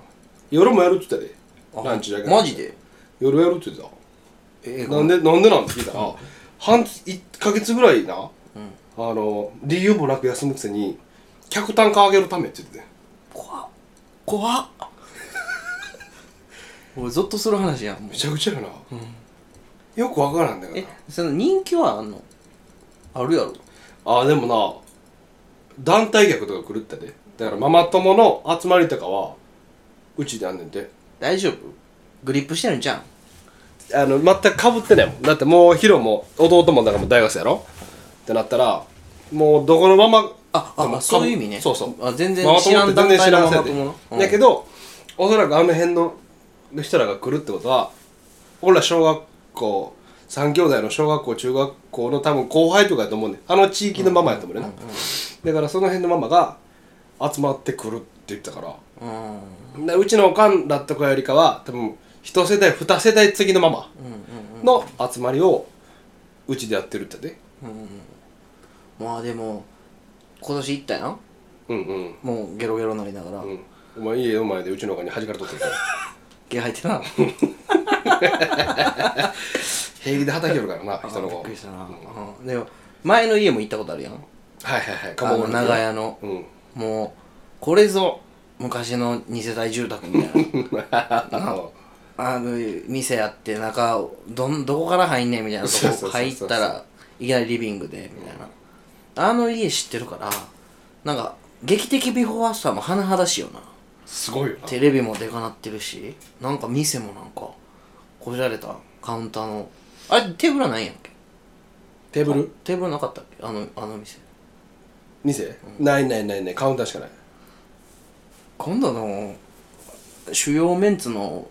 Speaker 2: 夜もやるって言ってたで。ランチだけ。
Speaker 1: マジで？
Speaker 2: 夜やるって言ってた。
Speaker 1: ええ
Speaker 2: なんでなんでなんて聞いた？ら半月1ヶ月ぐらいな、あの理由もなく休むくせに客単価上げるためって言ってて。
Speaker 1: 怖っ。怖っ。俺ゾッとする話やんもう。
Speaker 2: めちゃくちゃやな、よくわからんだから。
Speaker 1: えその人気はあんの？あるやろ。
Speaker 2: ああでもな団体客とか来るってでだからママ友の集まりとかはうちでやんねんて。
Speaker 1: 大丈夫？グリップしてるんじゃん？
Speaker 2: あの全くかぶってないもん。だってもうヒロも弟もだからもう大学生やろ？ってなったらもうどこのまま
Speaker 1: ああ
Speaker 2: でも
Speaker 1: そういう意味ね。
Speaker 2: そうそう。
Speaker 1: あ全然知らん
Speaker 2: 友って全然知らんせや
Speaker 1: 団体のママ友の。
Speaker 2: でだけどおそらくあの辺の人らが来るってことは俺ら小学校三兄弟の小学校中学校の多分後輩とかやと思うねん。あの地域のママやと思うねんな、だからその辺のママが集まってくるって言ってたから。
Speaker 1: うん。うん
Speaker 2: でうちのおかんらとかよりかは多分一世代二世代次のママの集まりをうちでやってるってね
Speaker 1: まあでも今年行ったやん？
Speaker 2: うんうん。
Speaker 1: もうゲロゲロになりながら、
Speaker 2: うん。お前家の前でうちのおかんに端から取ってる。から
Speaker 1: 毛入ってたな。
Speaker 2: 平気で畑寄るからな人の子。
Speaker 1: びっくりしたな、うん。でも前の家も行ったことあるやん。
Speaker 2: はいはいはい。
Speaker 1: あの長屋の。
Speaker 2: うん
Speaker 1: もうこれぞ昔の二世帯住宅みたいな。あの店やって中どんどこから入んねんみたいなとこ入ったらいきなりリビングでみたいな。あの家知ってるからなんか劇的ビフォーアフターも甚だしいよな。
Speaker 2: すごいよな。
Speaker 1: テレビもでかなってるしなんか店もなんかこじられたカウンターのあれテーブルはないんやっけ。
Speaker 2: テーブル？
Speaker 1: テーブルなかったっけ？あのあの店
Speaker 2: 店ないないないないカウンターしかない。
Speaker 1: 今度の主要メンツの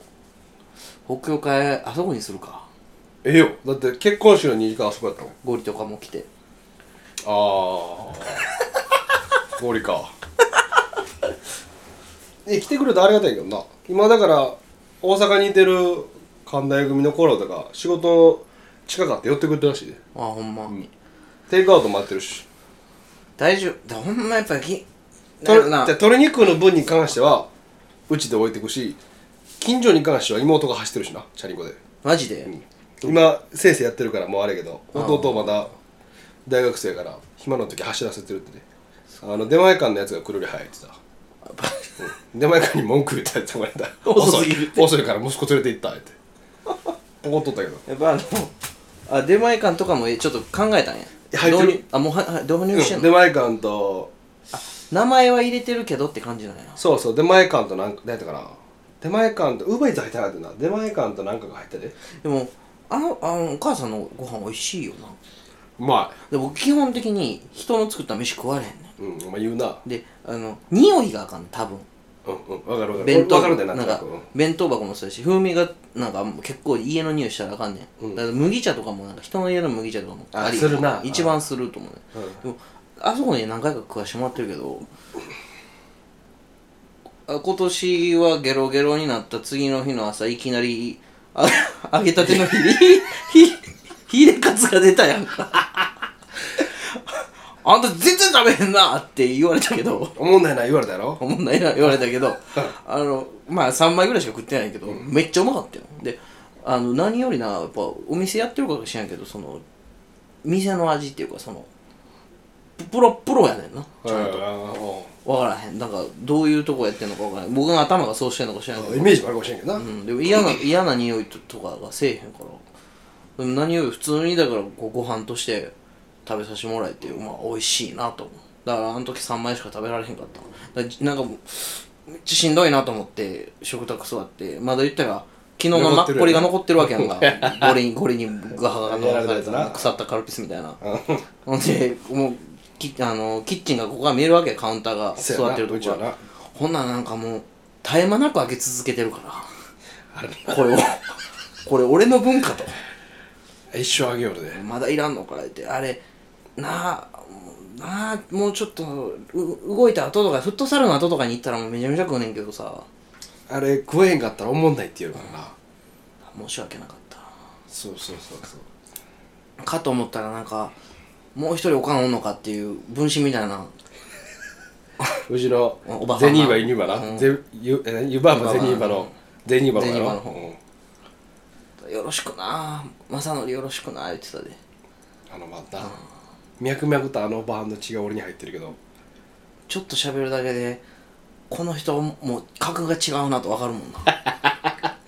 Speaker 1: 北洋会あそこにするか。
Speaker 2: ええよ。だって結婚式の2時間あそこやったもん。
Speaker 1: ゴリとかも来て。
Speaker 2: ああ合理か。え来てくれたらありがたいけどな。今だから大阪にいてる関大組の頃とか仕事近かって寄ってくれたらしいで。
Speaker 1: あほんま、
Speaker 2: テイクアウトもやってるし
Speaker 1: 大丈夫。だほんまやっぱき
Speaker 2: と
Speaker 1: なるな。
Speaker 2: じゃあ鶏肉の分に関してはうちで置いてくし近所に関しては妹が走ってるしなチャリンコで。
Speaker 1: マジで、
Speaker 2: 今先生やってるからもうあれやけど弟まだ大学生やから暇の時走らせてるってね。あの出前館のやつが来るより早いってさ、うん。出前館に文句言ったやつもらった。
Speaker 1: 遅すぎる。って
Speaker 2: 遅いから息子連れて行ったって。怒っとったけど。
Speaker 1: やっぱあのあ出前館とかもちょっと考えたんや
Speaker 2: 入ってる？
Speaker 1: 導入あもうはは導入してん。の、
Speaker 2: 出前館と。
Speaker 1: 名前は入れてるけどって感じなんや
Speaker 2: そうそう。出前館となんか何やったかな。出前館とウーバーイーツ入ってなかったな。出前館となんかが入ってて。
Speaker 1: でもあのあのお母さんのご飯美味しいよな。
Speaker 2: うま
Speaker 1: で僕基本的に人の作った飯食われへんね
Speaker 2: いうんお前言うな。ん
Speaker 1: であの匂いがあかん多分
Speaker 2: うんうん。わかるわかる。
Speaker 1: 弁当
Speaker 2: わかるんだよなん
Speaker 1: か弁当箱もそうやし風味がなんか結構家の匂いしたらあかんねん、だから麦茶とかもなんか人の家の麦茶とかも
Speaker 2: あ
Speaker 1: り。
Speaker 2: するな。
Speaker 1: 一番すると思うね、でもあそこに何回か食わしてもらってるけどあ今年はゲロゲロになった次の日の朝いきなりあ揚げたての ひひひれカツが出たやん。かあんた全然食べへんなって言われたけど。
Speaker 2: 思んないな言われたやろ？
Speaker 1: おもんないな言われたけど。あのまあ3枚ぐらいしか食ってないけど、めっちゃうまかったよ。であの何よりなやっぱお店やってるか知らんけどその店の味っていうかそのププロプロやねんな。ちゃんと。分からへん。なんかどういうとこやってんのか分からへん。僕の頭がそうしてんのか知らんけど。
Speaker 2: イメージもあるかもしれんけどな、
Speaker 1: うん、でも嫌な 嫌な匂いととかがせえへんから。でも何より普通にだからこうご飯として食べさせてもらえて、まあ、美味しいなと思う。だからあの時3枚しか食べられへんかった。なんかもうめっちゃしんどいなと思って食卓座ってまだ言ったら昨日のマッコリが残ってるわけやんか。ゴリにゴリにガハガハと
Speaker 2: やら
Speaker 1: かされ
Speaker 2: れた
Speaker 1: 腐ったカルピスみたいなほんでもうキあのキッチンがここが見えるわけカウンターが座ってるとこほんならなんかもう絶え間なく開け続けてるからこれをこれ俺の文化と
Speaker 2: 一生あげよるで
Speaker 1: まだいらんのから言ってあれなあなあもうちょっとう動いた後とかフットサルの後とかに行ったらもうめちゃめちゃ食うねんけどさ。
Speaker 2: あれ食えへんかったら思んないって言うからな。
Speaker 1: 申し訳なかった。
Speaker 2: そうそうそうそう。
Speaker 1: かと思ったらなんかもう一人おかんおんのかっていう分身みたいな。
Speaker 2: うちの
Speaker 1: おばはんが。
Speaker 2: ゼニーバユニバな、
Speaker 1: うん。
Speaker 2: ゼユえ湯婆婆ゼニーバのゼニーバの
Speaker 1: ゼニーバの方
Speaker 2: うん。
Speaker 1: よろしくな。正則よろしくな言ってたで。
Speaker 2: あのまた脈々とあのバンド血が俺に入ってるけど
Speaker 1: ちょっと喋るだけでこの人もう格が違うなと分かるもんな。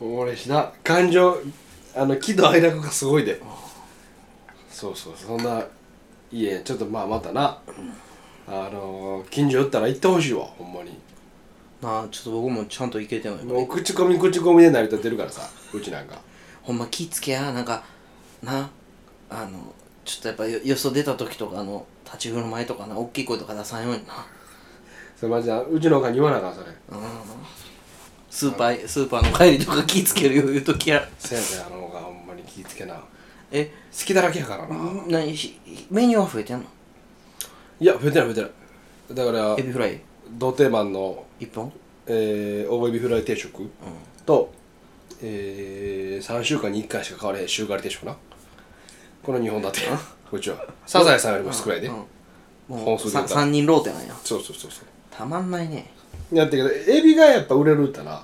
Speaker 2: 俺しな。感情あの喜怒哀楽がすごいで。そうそうそんないえちょっとまあまたな。あのー近所寄ったら行ってほしいわほんまに。
Speaker 1: なあちょっと僕もちゃんといけてない。
Speaker 2: もう口コミ口コミで成り立ってるからさうちなんか。
Speaker 1: ほんま気ぃつけやなんかなあのちょっとやっぱよよそ出た時とかの立ち振る舞いとかな大きい声とか出さんようにな。
Speaker 2: それマジでうちのおかんに言わなあかんそれ。
Speaker 1: スーパースーパーの帰りとか気ぃつけるよいう時や。
Speaker 2: せやせやあのおかんほんまに気ぃつけな。好
Speaker 1: え
Speaker 2: きだらけやからな。
Speaker 1: 何しメニューは増えてんの？
Speaker 2: いや増えてない増えてない。だから
Speaker 1: エビフライ？
Speaker 2: ド定番の
Speaker 1: 1本？
Speaker 2: えー、大エビフライ定食と、えー、3週間に1回しか買われへん週替わり定食なこの2本立て。こっちは。サザエさんよりも少ないで、
Speaker 1: うん。も
Speaker 2: 本数で言うたら。
Speaker 1: 3人ローテなんや。
Speaker 2: そうそうそうそ
Speaker 1: たまんないね。
Speaker 2: うやってけどエビがやっぱ売れるってな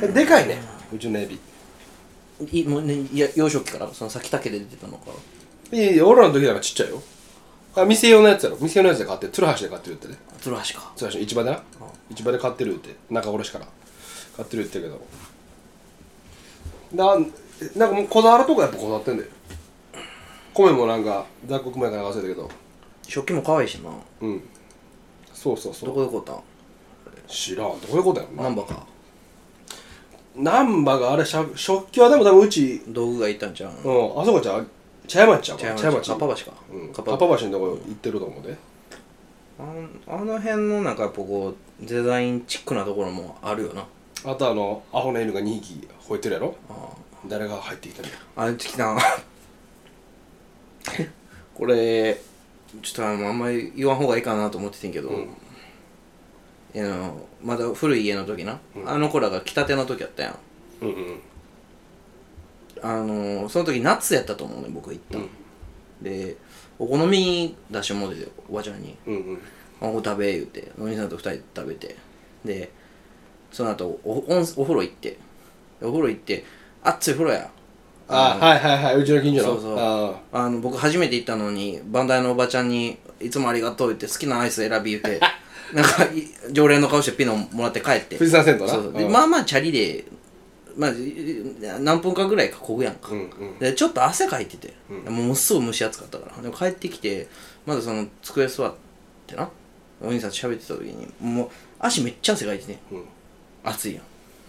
Speaker 2: でかいね。うちのエビ。
Speaker 1: いもうねいや幼少期からその先竹で出てたのか。
Speaker 2: いやいや俺らの時なんかちっちゃいよ。あ店用のやつやろ。店用のやつで買って鶴橋で買ってるってね
Speaker 1: 鶴橋か。
Speaker 2: 鶴橋市場でな。市場で買ってるって中卸から。買ってるって言うけど。ななんかもうこだわるとこやっぱこだわってんだよ米もなんか雑穀米かなんか忘れたけど。
Speaker 1: 食器も可愛いしな。
Speaker 2: うん。そうそうそ
Speaker 1: ど
Speaker 2: う
Speaker 1: こで買ったん？
Speaker 2: 知らん。どういうことやろな。
Speaker 1: 難波か。
Speaker 2: 難波があれしゃ食器はでも多分うち
Speaker 1: 道具がいったんちゃう？
Speaker 2: うん。あそこじゃう？茶屋町ちゃうか
Speaker 1: 茶屋町か。っぱ橋か。
Speaker 2: うん。
Speaker 1: かっぱ。
Speaker 2: 橋のとこ行ってると思うで。
Speaker 1: あんあの辺のなんかやっぱこうデザインチックなところもあるよな。
Speaker 2: あとあのアホな犬が2匹吠えてるやろ？
Speaker 1: あ
Speaker 2: 誰が入ってきたの
Speaker 1: あれ来た これちょっとあのあんまり言わん方がいいかなと思っててんけど、
Speaker 2: うん。
Speaker 1: あのまだ古い家の時な、あの子らが来たての時やったやん。
Speaker 2: うんうん。
Speaker 1: あのその時夏やったと思うね僕行ったの、でお好み出してもうてておばちゃんに。
Speaker 2: うんうん「
Speaker 1: あこれ食べ」言うてお兄さんと二人で食べて。でその後おおんお風呂行って。お風呂行って熱い風呂や
Speaker 2: あはいはいはい。うちの近所の。
Speaker 1: そうそう。
Speaker 2: あ
Speaker 1: あ。の僕初めて行ったのにバンダイのおばちゃんに「いつもありがとう」言って好きなアイス選び言って なんかい常連の顔してピノもらって帰って。
Speaker 2: 富士山銭湯な。
Speaker 1: そうそう。で
Speaker 2: うん
Speaker 1: まあまあチャリで、まあ、何分かぐらいかこぐやんか、
Speaker 2: うんうん。
Speaker 1: でちょっと汗かいてて、もうすぐ蒸し暑かったから。でも帰ってきてまずその机座ってな。お兄さんと喋ってた時にもう足めっちゃ汗かいてて、
Speaker 2: うん。
Speaker 1: 暑いや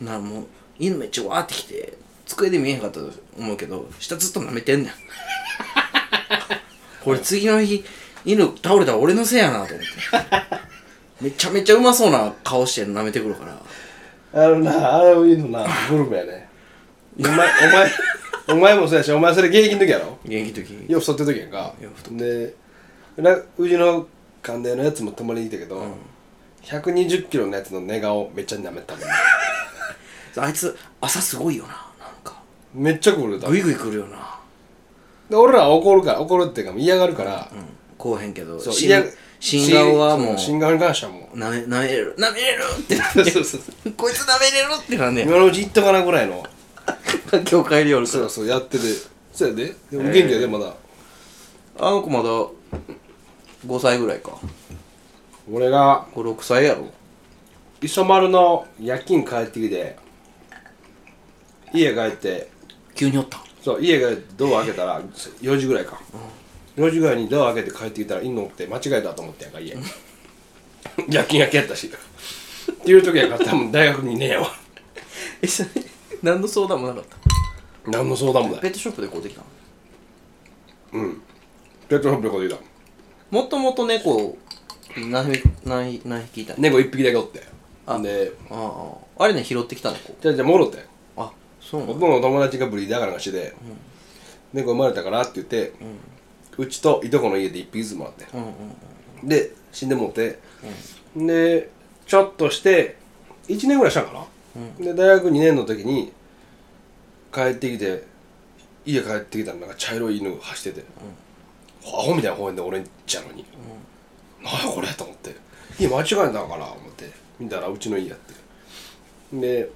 Speaker 1: ん。ならもう犬めっちゃわーってきて机で見えへんかったと思うけど下ずっと舐めてんねん。これ次の日犬倒れたら俺のせいやなと思って。めちゃめちゃうまそうな顔して舐めてくるから。
Speaker 2: あのなあれを言うのなグルメやね。お前 お前お前もそうやしお前それ現役の時やろ？
Speaker 1: 現役の時。
Speaker 2: よう太ってる時やんか。でなうちの関連のやつも泊まりに来たけど、120キロのやつの寝顔めっちゃ舐めたもん。
Speaker 1: あいつ朝すごいよな
Speaker 2: めっちゃ来るだ
Speaker 1: グイグイ来るよな。
Speaker 2: で俺らは怒るから怒るっていうか嫌がるから、
Speaker 1: うん。こうへんけど新
Speaker 2: そう嫌
Speaker 1: 新顔はもう
Speaker 2: 新顔に関してはもう。
Speaker 1: なめ舐めれる。舐めれるってなって
Speaker 2: そうそうそ
Speaker 1: こいつ舐めれるってなんね
Speaker 2: 今のうち行っとかなぐらいの。
Speaker 1: 今日帰りよるから
Speaker 2: そうそうやってて。そうやで。でも元気やでまだ。
Speaker 1: あの子まだ5歳ぐらいか。
Speaker 2: 俺が。
Speaker 1: 56歳やろ。
Speaker 2: 磯丸の夜勤帰ってきて家帰って
Speaker 1: 急におった
Speaker 2: そう家がドア開けたら4時ぐらいか、4時ぐらいにドア開けて帰ってきたら犬おって間違えたと思ってやんか家。夜勤明けやったし。っていう時やから多分大学にいねえわ。
Speaker 1: えそれ何の相談もなかった？
Speaker 2: 何の相談もない。
Speaker 1: ペットショップで買うてきたの？
Speaker 2: うん。ペットショップでこと言うた
Speaker 1: もともと猫何匹何何匹いたの？
Speaker 2: 猫一匹だけおって。
Speaker 1: あ
Speaker 2: で
Speaker 1: あああれね拾ってきた猫。
Speaker 2: じゃあじゃあもろって。
Speaker 1: あそう。の
Speaker 2: の友達がブリーダーかなんかしてて、猫生まれたからって言って、うちといとこの家で一匹ずつもらって。
Speaker 1: うんうん
Speaker 2: で死んでもって、でちょっとして1年ぐらいしたんかな、で大学2年の時に帰ってきて家帰ってきたらなんか茶色い犬が走ってて、アホみたいな公園で俺んちやのに、なん。やこれと思って。家間違えたんかな思って。見たらうちの家やって。で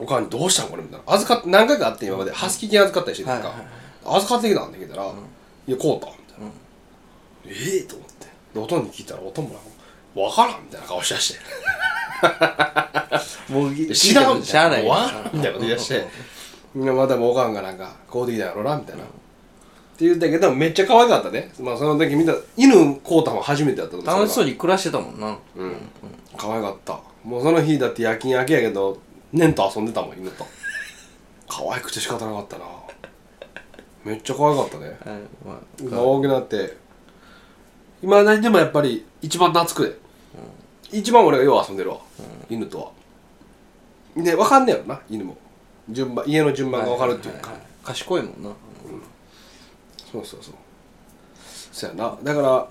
Speaker 2: おかんに「どうしたんこれ」みたいな。預かっ何回かあって今まで。ハスキー犬預かったりしてるんか、
Speaker 1: はいはい
Speaker 2: 預かってきたんだけどら「いやこうた」みた。いな、ええと思って。でおとんに聞いたらおとんもなんか「わからん」みたいな顔しだして。
Speaker 1: もう「
Speaker 2: 知らん」み
Speaker 1: したゃあない
Speaker 2: いな「わからん」みたいなこと言い出して。みんなまたもうおかんがなんか「こうできたやろな」みたいな、って言ったけどめっちゃ可愛かったね。まあその時見た犬こうたんは初めてやった
Speaker 1: 楽しそう
Speaker 2: に
Speaker 1: に暮ら。してたもんな
Speaker 2: うん可愛かったもうその日だって夜勤明けやけど年と遊んでたもん犬と。可愛くて仕方なかったな。めっちゃ可愛かったね。大きなって。今何でもやっぱり一番懐くで、一番俺がよう遊んでるわ、犬とは。で分かんねやろな犬も。順番家の順番が分かるっていうか、
Speaker 1: ははは賢いもんな。
Speaker 2: そうそうそう。そうやな。だから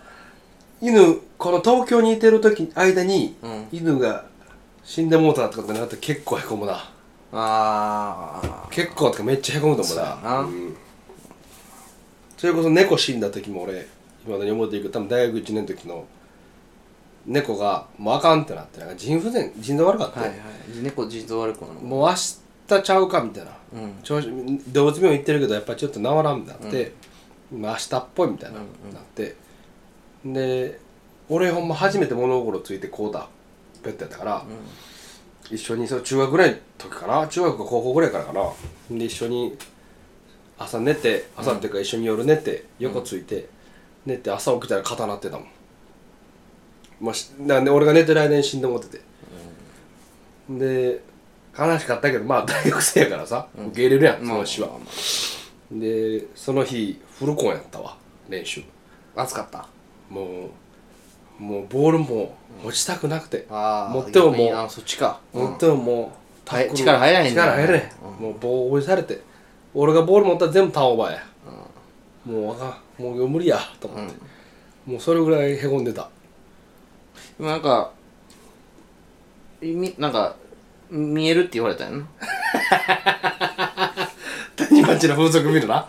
Speaker 2: 犬この東京にいてる時間に、
Speaker 1: うん。
Speaker 2: 犬が死んでもうたってなって結構へこむな。
Speaker 1: ああ
Speaker 2: 結構とかめっちゃへこむと思う
Speaker 1: そうやな。
Speaker 2: うん。それこそ猫死んだ時も俺今だに思っていく多分大学1年の時の猫がもうあかんってなってなんか腎不全腎臓悪かった、
Speaker 1: はいはい。猫腎臓悪くなる。も
Speaker 2: う明日ちゃうかみたいな、
Speaker 1: うん。
Speaker 2: 調子動物病院行ってるけどやっぱりちょっと治らんみたいになって、まあ明日っぽいみたいな、
Speaker 1: うんうん。
Speaker 2: なって。で俺ほんま初めて物心ついてこうだペットやったから、一緒にそう中学ぐらいの時かな中学か高校ぐらいからかな。で一緒に朝寝て朝っていうか一緒に夜寝て横ついて、寝て朝起きたら肩鳴ってたもん。まあしなんで俺が寝てる間に死んでもってて、で悲しかったけどまあ大学生やからさ、受け入れるやんその死は、でその日フルコンやったわ練習。
Speaker 1: 暑かった？
Speaker 2: もうもうボールも持ちたくなくて、持ってももう
Speaker 1: そっちか。
Speaker 2: 持ってももう、
Speaker 1: はい力入らへんね
Speaker 2: 力入らへん、もう棒追いされて。俺がボール持ったら全部ターンオーバーや、もうあかん。もう無理や。と思って、もうそれぐらいへこんでた。
Speaker 1: でもなんかみなんか見えるって言われたよな。
Speaker 2: 谷町の風俗ビルな。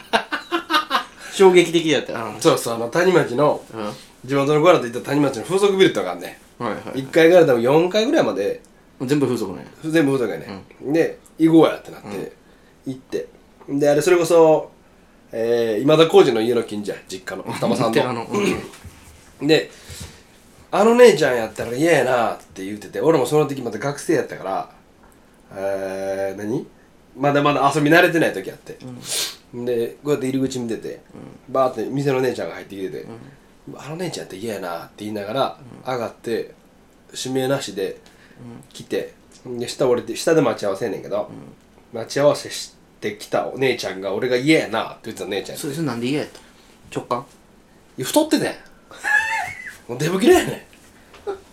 Speaker 1: 衝撃的だったよ。
Speaker 2: そうそうあの谷町の
Speaker 1: うん。は
Speaker 2: 地元の子らと行った谷町の風俗ビルってのがあん。ね
Speaker 1: いは
Speaker 2: 1階から多分4階ぐらいまで。
Speaker 1: い全部風俗ね。
Speaker 2: 全部風俗やね、で行こうやってなって、行って。であれそれこそ、えー、今田耕司の家の近所や実家の双葉さんの。
Speaker 1: 寺の。うん。
Speaker 2: であの姉ちゃんやったら嫌やなって言ってて俺もその時また学生やったからえー、何？まだまだ遊び慣れてない時やって、でこうやって入り口見てて、バーって店の姉ちゃんが入ってきてて、あの姉ちゃんやったら嫌やなって言いながら、上がって指名なしで来て、で下降りて下で待ち合わせやねんけど、待ち合わせしてきたお姉ちゃんが俺が嫌やなって言ってた姉ちゃんや
Speaker 1: それそれなんで嫌やった直感？
Speaker 2: いや太っててん。もうデブキレやねん。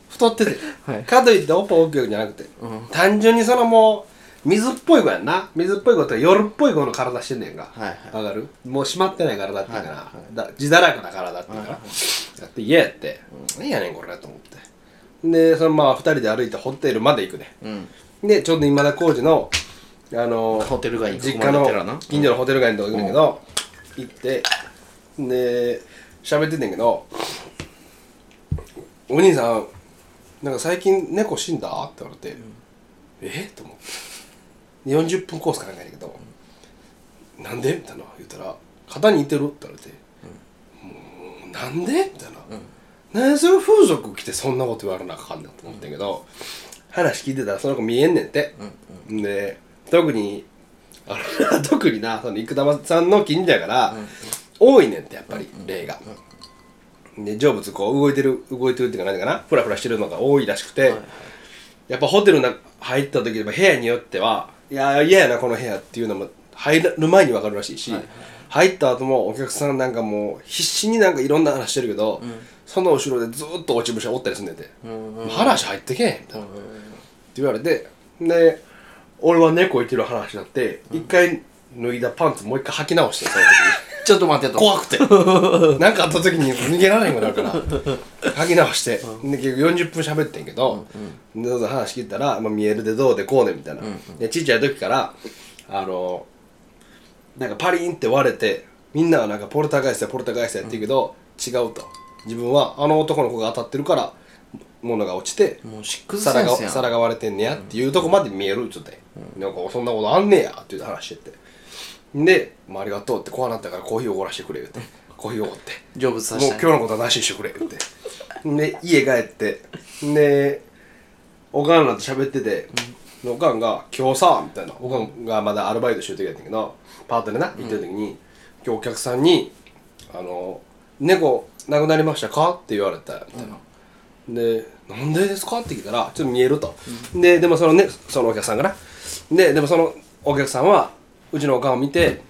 Speaker 2: 太ってて、
Speaker 1: はい。
Speaker 2: かといっておっぱい大きいわけじゃなくて、
Speaker 1: うん。
Speaker 2: 単純にそのもう水っぽい子やんな。水っぽい子って夜っぽい子の体してんねんか。
Speaker 1: はいはい。
Speaker 2: わかる？もう締まってない体っていうかな、
Speaker 1: はいは
Speaker 2: だ自堕落な体っていうかな、やって嫌やって、何やねんこれと思って。でそのまあ二人で歩いてホテルまで行くね。
Speaker 1: うん。
Speaker 2: でちょうど今田耕司のあの
Speaker 1: ホテル街に
Speaker 2: 実家の近所のホテル街のとこ行くんだけど、行ってで喋ってんねんけど「お兄さんなんか最近猫死んだ?」って言われて「え？っ?」と思って40分コースかなんかやけど「なんで?」みたいな言ったら「肩に似てる?」って言われて「もうなんで?」みたいな、なんでそれ風俗来てそんなこと言われなあかんねんと思ってんけど、話聞いてたらその子見えんねんって、で特にあの 特になその生玉さんの近所やから、多いねんってやっぱり例が、で成仏こう動いてる動いてるっていうか何かなフラフラしてるのが多いらしくて、やっぱホテルの中入った時部屋によってはいや嫌やなこの部屋っていうのも入る前に分かるらしいし、入った後もお客さんなんかもう必死になんかいろんな話してるけど、その後ろでずっと落ち武者おったりすんねんて、話入ってけえみたいな、って言われてで俺は猫いてる話になって一、回脱いだパンツもう一回履き直してその
Speaker 1: ちょっと待ってと。
Speaker 2: 時怖くて。何かあった時に逃げられへんくなるから。履き直して、で結局40分喋ってんけど、でどうぞ話聞いたら、まあ、見えるでどうでこうねみたいな、でちっちゃい時からあのなんかパリンって割れてみんなはなんかポルターガイスやポルターガイスやって言うけど、違うと。自分はあの男の子が当たってるから物が落ちて皿が皿が割れてんねやっていうとこまで見えるっつって、なんかそんなことあんねやって言って話しててで、まあ、ありがとうってこうなったからコーヒーおごらしてくれ言って。コーヒーおごって。
Speaker 1: 成仏さ
Speaker 2: もう
Speaker 1: せたい。
Speaker 2: 今日のことはなしにしてくれ言って。で家帰って。でおかんなんて喋ってて、でおかんが「今日さ」みたいな。おかんがまだアルバイトしてる時やったんやけどパートでな行ってる時に、今日お客さんに「あの猫亡くなりましたか?」って言われたみたいな、で「なんでですか?」って聞いたらちょっと見えると、ででもそのねそのお客さんがな。ででもそのお客さんはうちのおかんを見て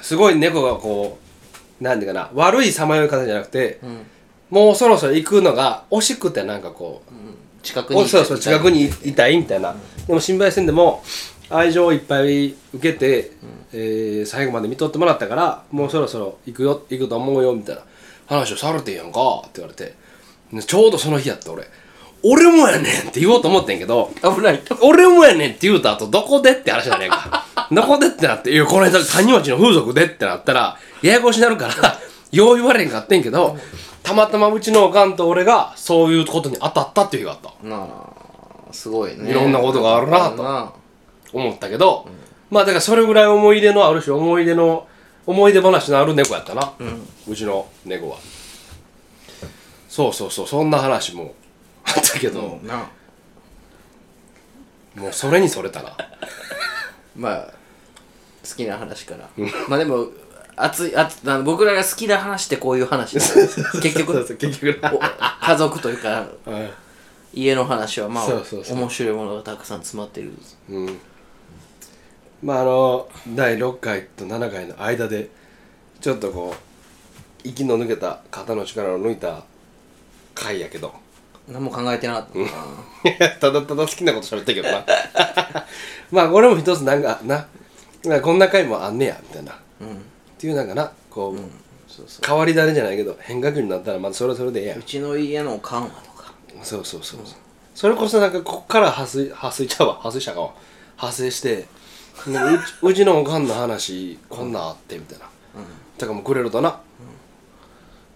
Speaker 2: すごい猫がこうなんていうかな悪いさまよい方じゃなくて、もうそろそろ行くのが惜しくてなんかこう、
Speaker 1: 近くに
Speaker 2: おそうそう近くにいたいみたいな、でも心配せんでも愛情をいっぱい受けて、えー最後まで見とってもらったからもうそろそろ行くよ行くと思うよみたいな話をされてんやんかって言われて。でちょうどその日やった俺俺もやねんって言おうと思ってんけど
Speaker 1: 危ない。
Speaker 2: 俺もやねんって言うた後どこでって話じゃねえか。どこでってなって「いやこの間谷町の風俗で」ってなったらややこしになるからよう言われんかってんけどたまたまうちのおかんと俺がそういうことに当たったっていう日があった。
Speaker 1: なあすごいね。
Speaker 2: いろんなことがあるなと
Speaker 1: な
Speaker 2: 思ったけど、まあだからそれぐらい思い出のあるし思い出の思い出話のある猫やったな、うちの猫は。そうそうそうそんな話もあったけど、
Speaker 1: な。あ
Speaker 2: もうそれにそれたな
Speaker 1: まあ好きな話から。まあでも熱い熱あの僕らが好きな話ってこういう話 結局
Speaker 2: そうそう結局。
Speaker 1: 家族というか
Speaker 2: うん
Speaker 1: 家の話はまあ面白いものがたくさん詰まってる。
Speaker 2: うん。まああの第6回と7回の間でちょっとこう息の抜けた肩の力を抜いた回やけど
Speaker 1: 何も考えてなかったな、
Speaker 2: ただただ好きなこと喋ってるけどな。まあこれも一つなんかな。こんな回もあんねやみたいな、っていうなんかな。こう、
Speaker 1: そうそ
Speaker 2: 変わり種じゃないけど変化球になったらまたそれはそれでええや
Speaker 1: ううちの家の緩和とか。
Speaker 2: そうそうそうそう。それこそなんかこっから破水破水ちゃうわ。破水したかわ。派生してなんかうち うちのおかんの話こんなんあってみたいな、だからもうくれるとな。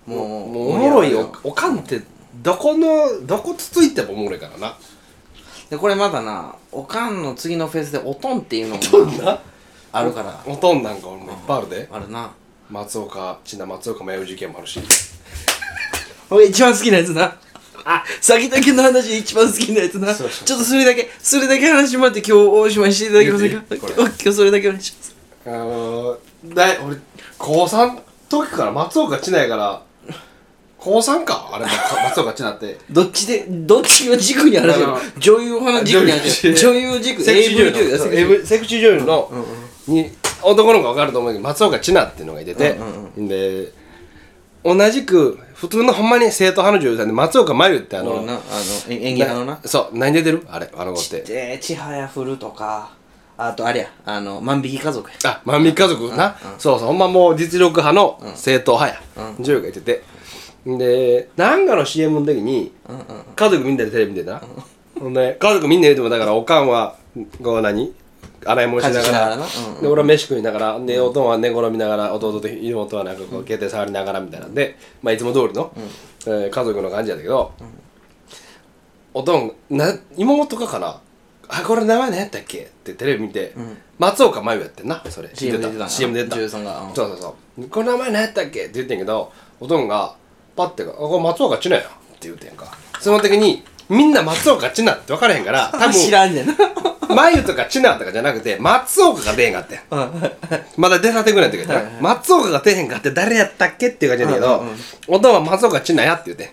Speaker 1: もう
Speaker 2: もうおもろいおおかんってどこのどこつついてもおもろいからな。
Speaker 1: でこれまだなおかんの次のフェスでおとんっていうのも
Speaker 2: な
Speaker 1: あるから。
Speaker 2: おとんなんか俺もいっぱいあるで。
Speaker 1: あるな。
Speaker 2: 松岡千奈松岡迷う事件もあるし。
Speaker 1: 俺一番好きなやつな。あ先だけの話一番好きなやつな。
Speaker 2: そうそう。
Speaker 1: ちょっとそれだけそれだけ話してもらって今日おしまいしていただけませんか？
Speaker 2: 言っていい？
Speaker 1: 今日それだけお願いします。
Speaker 2: あのー、だい俺高3時から松岡千奈やから高3か？あれ松岡千奈って。
Speaker 1: どっちでどっちを軸に
Speaker 2: あの
Speaker 1: 女優派の軸に話してる女優軸
Speaker 2: セクシー女優
Speaker 1: セクシー。
Speaker 2: 女優の、に男の子が分かると思うけど松岡千奈っていうのがいてて、で同じく普通のほんまに正統派の女優さんで松岡真優ってあの
Speaker 1: あのえ演技派のな。
Speaker 2: そう何出てる？あれあの子って。
Speaker 1: えー、ちはやふるとか。あとあれやあの万引き家族や。
Speaker 2: あ万引き家族な、そうそうほんまもう実力派の正統派や、女優が言っててでなんかの CM の時に、家族みんなでテレビ見てた？な、ほんで家族みんなでてもだからおかんはこう何洗い物しながら。で俺は飯食いながらでおとんは寝転びながら弟と妹はなんかこう携帯触りながらみたいなんで、まあ、いつも通りの、えー家族の感じやったけど、おとんな妹かかなあこれ名前何やったっけ？ってテレビ見て、松岡真優やってんなそれ。
Speaker 1: CM 出てたな。
Speaker 2: CM 出てた。そうそうそう。この名前何やったっけ？って言ってんけどおとんがパッて「あこれ松岡千奈や」って言うてんか。その時にみんな松岡千奈って分からへんから 多分
Speaker 1: 知らんねんな。
Speaker 2: まゆとかちなとかじゃなくて松岡が出へんかってん。まだ出たてぐらいの時やった
Speaker 1: はいはい
Speaker 2: 松岡が出へんかって誰やったっけっていう感じやねんけどおとんは松岡ちなやって言うて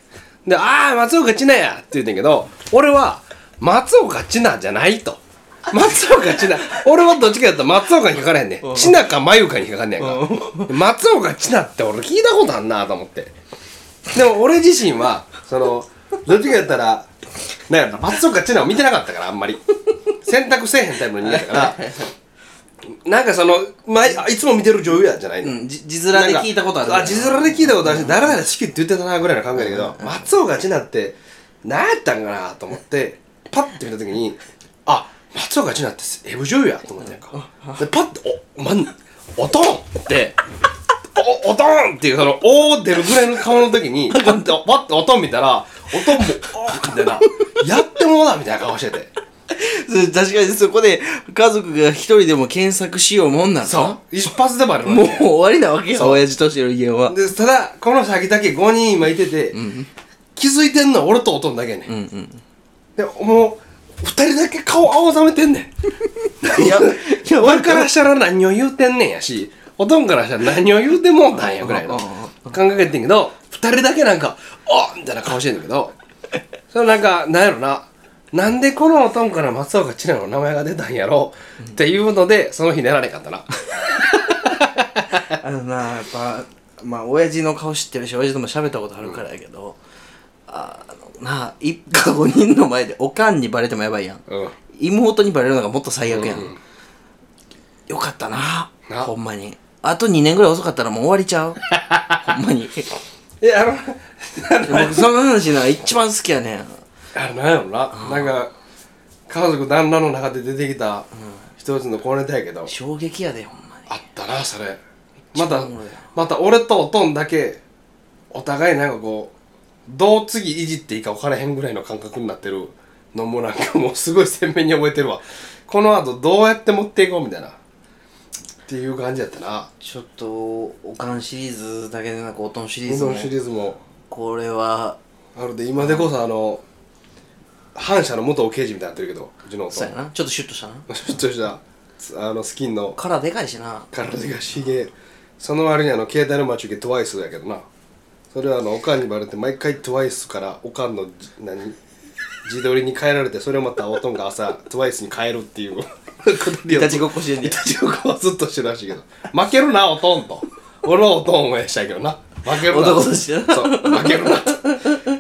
Speaker 2: ん。でああ松岡ちなやって言うてんけど俺は松岡ちなじゃないと。松岡ちな 俺はどっちかやったら松岡にかからへんねん。ちなかまゆかにかかんねんか。松岡ちなって俺聞いたことあんなと思ってでも俺自身はそのどっちかやったらなんやろな松岡千奈を見てなかったからあんまり。選択せえへんタイプの人間だから。なんかその、まあ、いつも見てる女優やじゃないの、
Speaker 1: うんじ字面で聞いたことある。
Speaker 2: あ字面で聞いたことあるし誰々好きって言ってたなぐらいの考えだけど、松岡千奈って何やったんかなと思ってパッて見た時にあ松岡千奈ってエブ女優やと思って。ん。かでパッておまんおとんっておおとん!っていうそのおー出るぐらいの顔の時に パッてパッておとん見たらおとんもおーみたいな。やってもうだみたいな顔してて。
Speaker 1: 確かにそこで家族が一人でも検索しようもんなら
Speaker 2: そう。一発でバレる
Speaker 1: もう終わりなわけよ親父としての家は。
Speaker 2: でただこの先だけ5人今いてて、気づいてんのは俺とおとんだけやねん、
Speaker 1: うんうん。
Speaker 2: でもう2人だけ顔青ざめてんねん。
Speaker 1: いやいや
Speaker 2: 俺からしたら何を言うてんねんやしおとんからしたら何を言うてもんなんやぐらいの
Speaker 1: うんうん
Speaker 2: 考えてんけど2人だけなんか「あみたいな顔してんだけどそれなんかなんやろななんでこのおとんから松岡千奈の名前が出たんやろっていうのでその日寝られんかったな。
Speaker 1: あのなやっぱまあ親父の顔知ってるし親父とも喋ったことあるからやけど、あのなあ一家5人の前でおかんにバレてもやばいやん。
Speaker 2: うん。
Speaker 1: 妹にバレるのがもっと最悪やん、
Speaker 2: うん。
Speaker 1: よかったな
Speaker 2: な。
Speaker 1: ほんまにあと2年ぐらい遅かったらもう終わりちゃう？ほんまに。
Speaker 2: えあの
Speaker 1: 僕その話な一番好きやねん。
Speaker 2: あれなんやろな、なんか家族団らんの中で出てきた一つの小ネタやけど、
Speaker 1: 衝撃やでほんまに。
Speaker 2: あったなそれ。またまた俺とおとんだけお互いなんかこうどう次いじっていいか分からへんぐらいの感覚になってるのもなんかもうすごい鮮明に覚えてるわ。この後どうやって持っていこうみたいなっていう感じやったな。
Speaker 1: ちょっとおかんシリーズだけでなくおとんシリーズも
Speaker 2: シリーズも。
Speaker 1: これは
Speaker 2: あるで。今でこそあの反社の元刑事みたいになってるけどうちの
Speaker 1: そうやな。ちょっとシュッとしたな。
Speaker 2: ちょっとした。あのスキンの。
Speaker 1: 殻でかいしな。
Speaker 2: 体がしげその割にあの携帯の待ち受け TWICE やけどな。それはあのおかんにバレて毎回 TWICE からおかんのじ何自撮りに変えられてそれをまたおとんが朝 TWICE に変えるっていう。
Speaker 1: いたちごっこしてんね
Speaker 2: いたちごっこをずっとしてるらしいけど負けるなおとんと。俺はおとんを応援したいけどな。負けるな。
Speaker 1: 男としてな。
Speaker 2: そう負けるなと。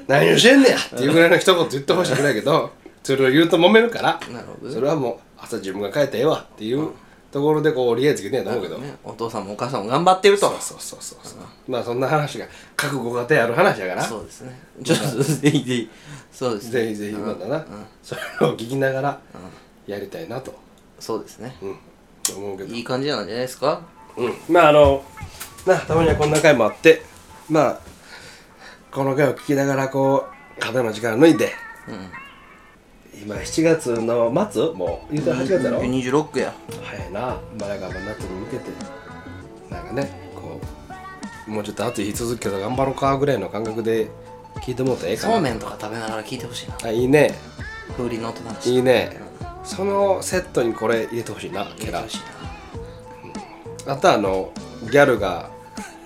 Speaker 2: 何をしてんねやっていうぐらいの一言言ってほしいぐらいやけどそれを言うと揉めるから
Speaker 1: なるほどね。
Speaker 2: それはもう朝自分が帰ったらええわっていうところでこう折り合いつけてんやと思うけど、
Speaker 1: ね、お父さんもお母さんも頑張ってると。
Speaker 2: そうそうそうそうそう。まあそんな話が各ご家庭ある話やから。
Speaker 1: そうですね。ちょっとぜひぜひ。そうですね。
Speaker 2: ぜひぜひまたな、それを聞きながらやりたいなと、
Speaker 1: そうですね。
Speaker 2: うん、思うけど。
Speaker 1: いい感じなんじゃないですか？
Speaker 2: うん、まああのなたまにはこんな回もあって。まあこの回を聞きながらこう肩の力抜いて。
Speaker 1: うん
Speaker 2: 今7月の末？もう言うたら8月だろ、
Speaker 1: 26や。
Speaker 2: 早いな。まだが夏に向けて。なんかねこうもうちょっと暑い日続くけど頑張ろうかぐらいの感覚で聞いてもらったらええかな。
Speaker 1: そうめんとか食べながら聞いてほしいな。
Speaker 2: あいいね。
Speaker 1: 風鈴の音話
Speaker 2: いいね。そのセットにこれ入れてほしいなケラ。
Speaker 1: 入れてほしいな。
Speaker 2: あとあのギャルが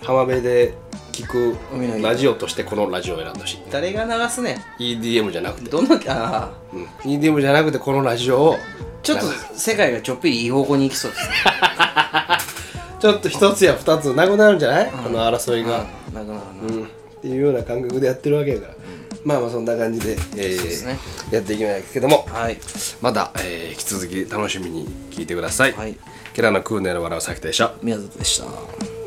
Speaker 2: 浜辺で聞くラジオとしてこのラジオを選んでほし。
Speaker 1: 誰が流すね
Speaker 2: い EDM じゃなくて、
Speaker 1: んどのああ
Speaker 2: うん、EDM じゃなくてこのラジオを。
Speaker 1: ちょっと世界がちょっぴりいい方向に行きそうです。ね
Speaker 2: ちょっと一つや二つなくなるんじゃない、この争いが、
Speaker 1: うん。なくなるな。
Speaker 2: うん。いうような感覚でやってるわけやから、まあまあそんな感じで,、えー
Speaker 1: そうですね。
Speaker 2: やっていきますけども。
Speaker 1: はい。
Speaker 2: また、えー引き続き楽しみに聞いてください、
Speaker 1: はい。
Speaker 2: ケラのクーネの笑う先でした
Speaker 1: 宮里でした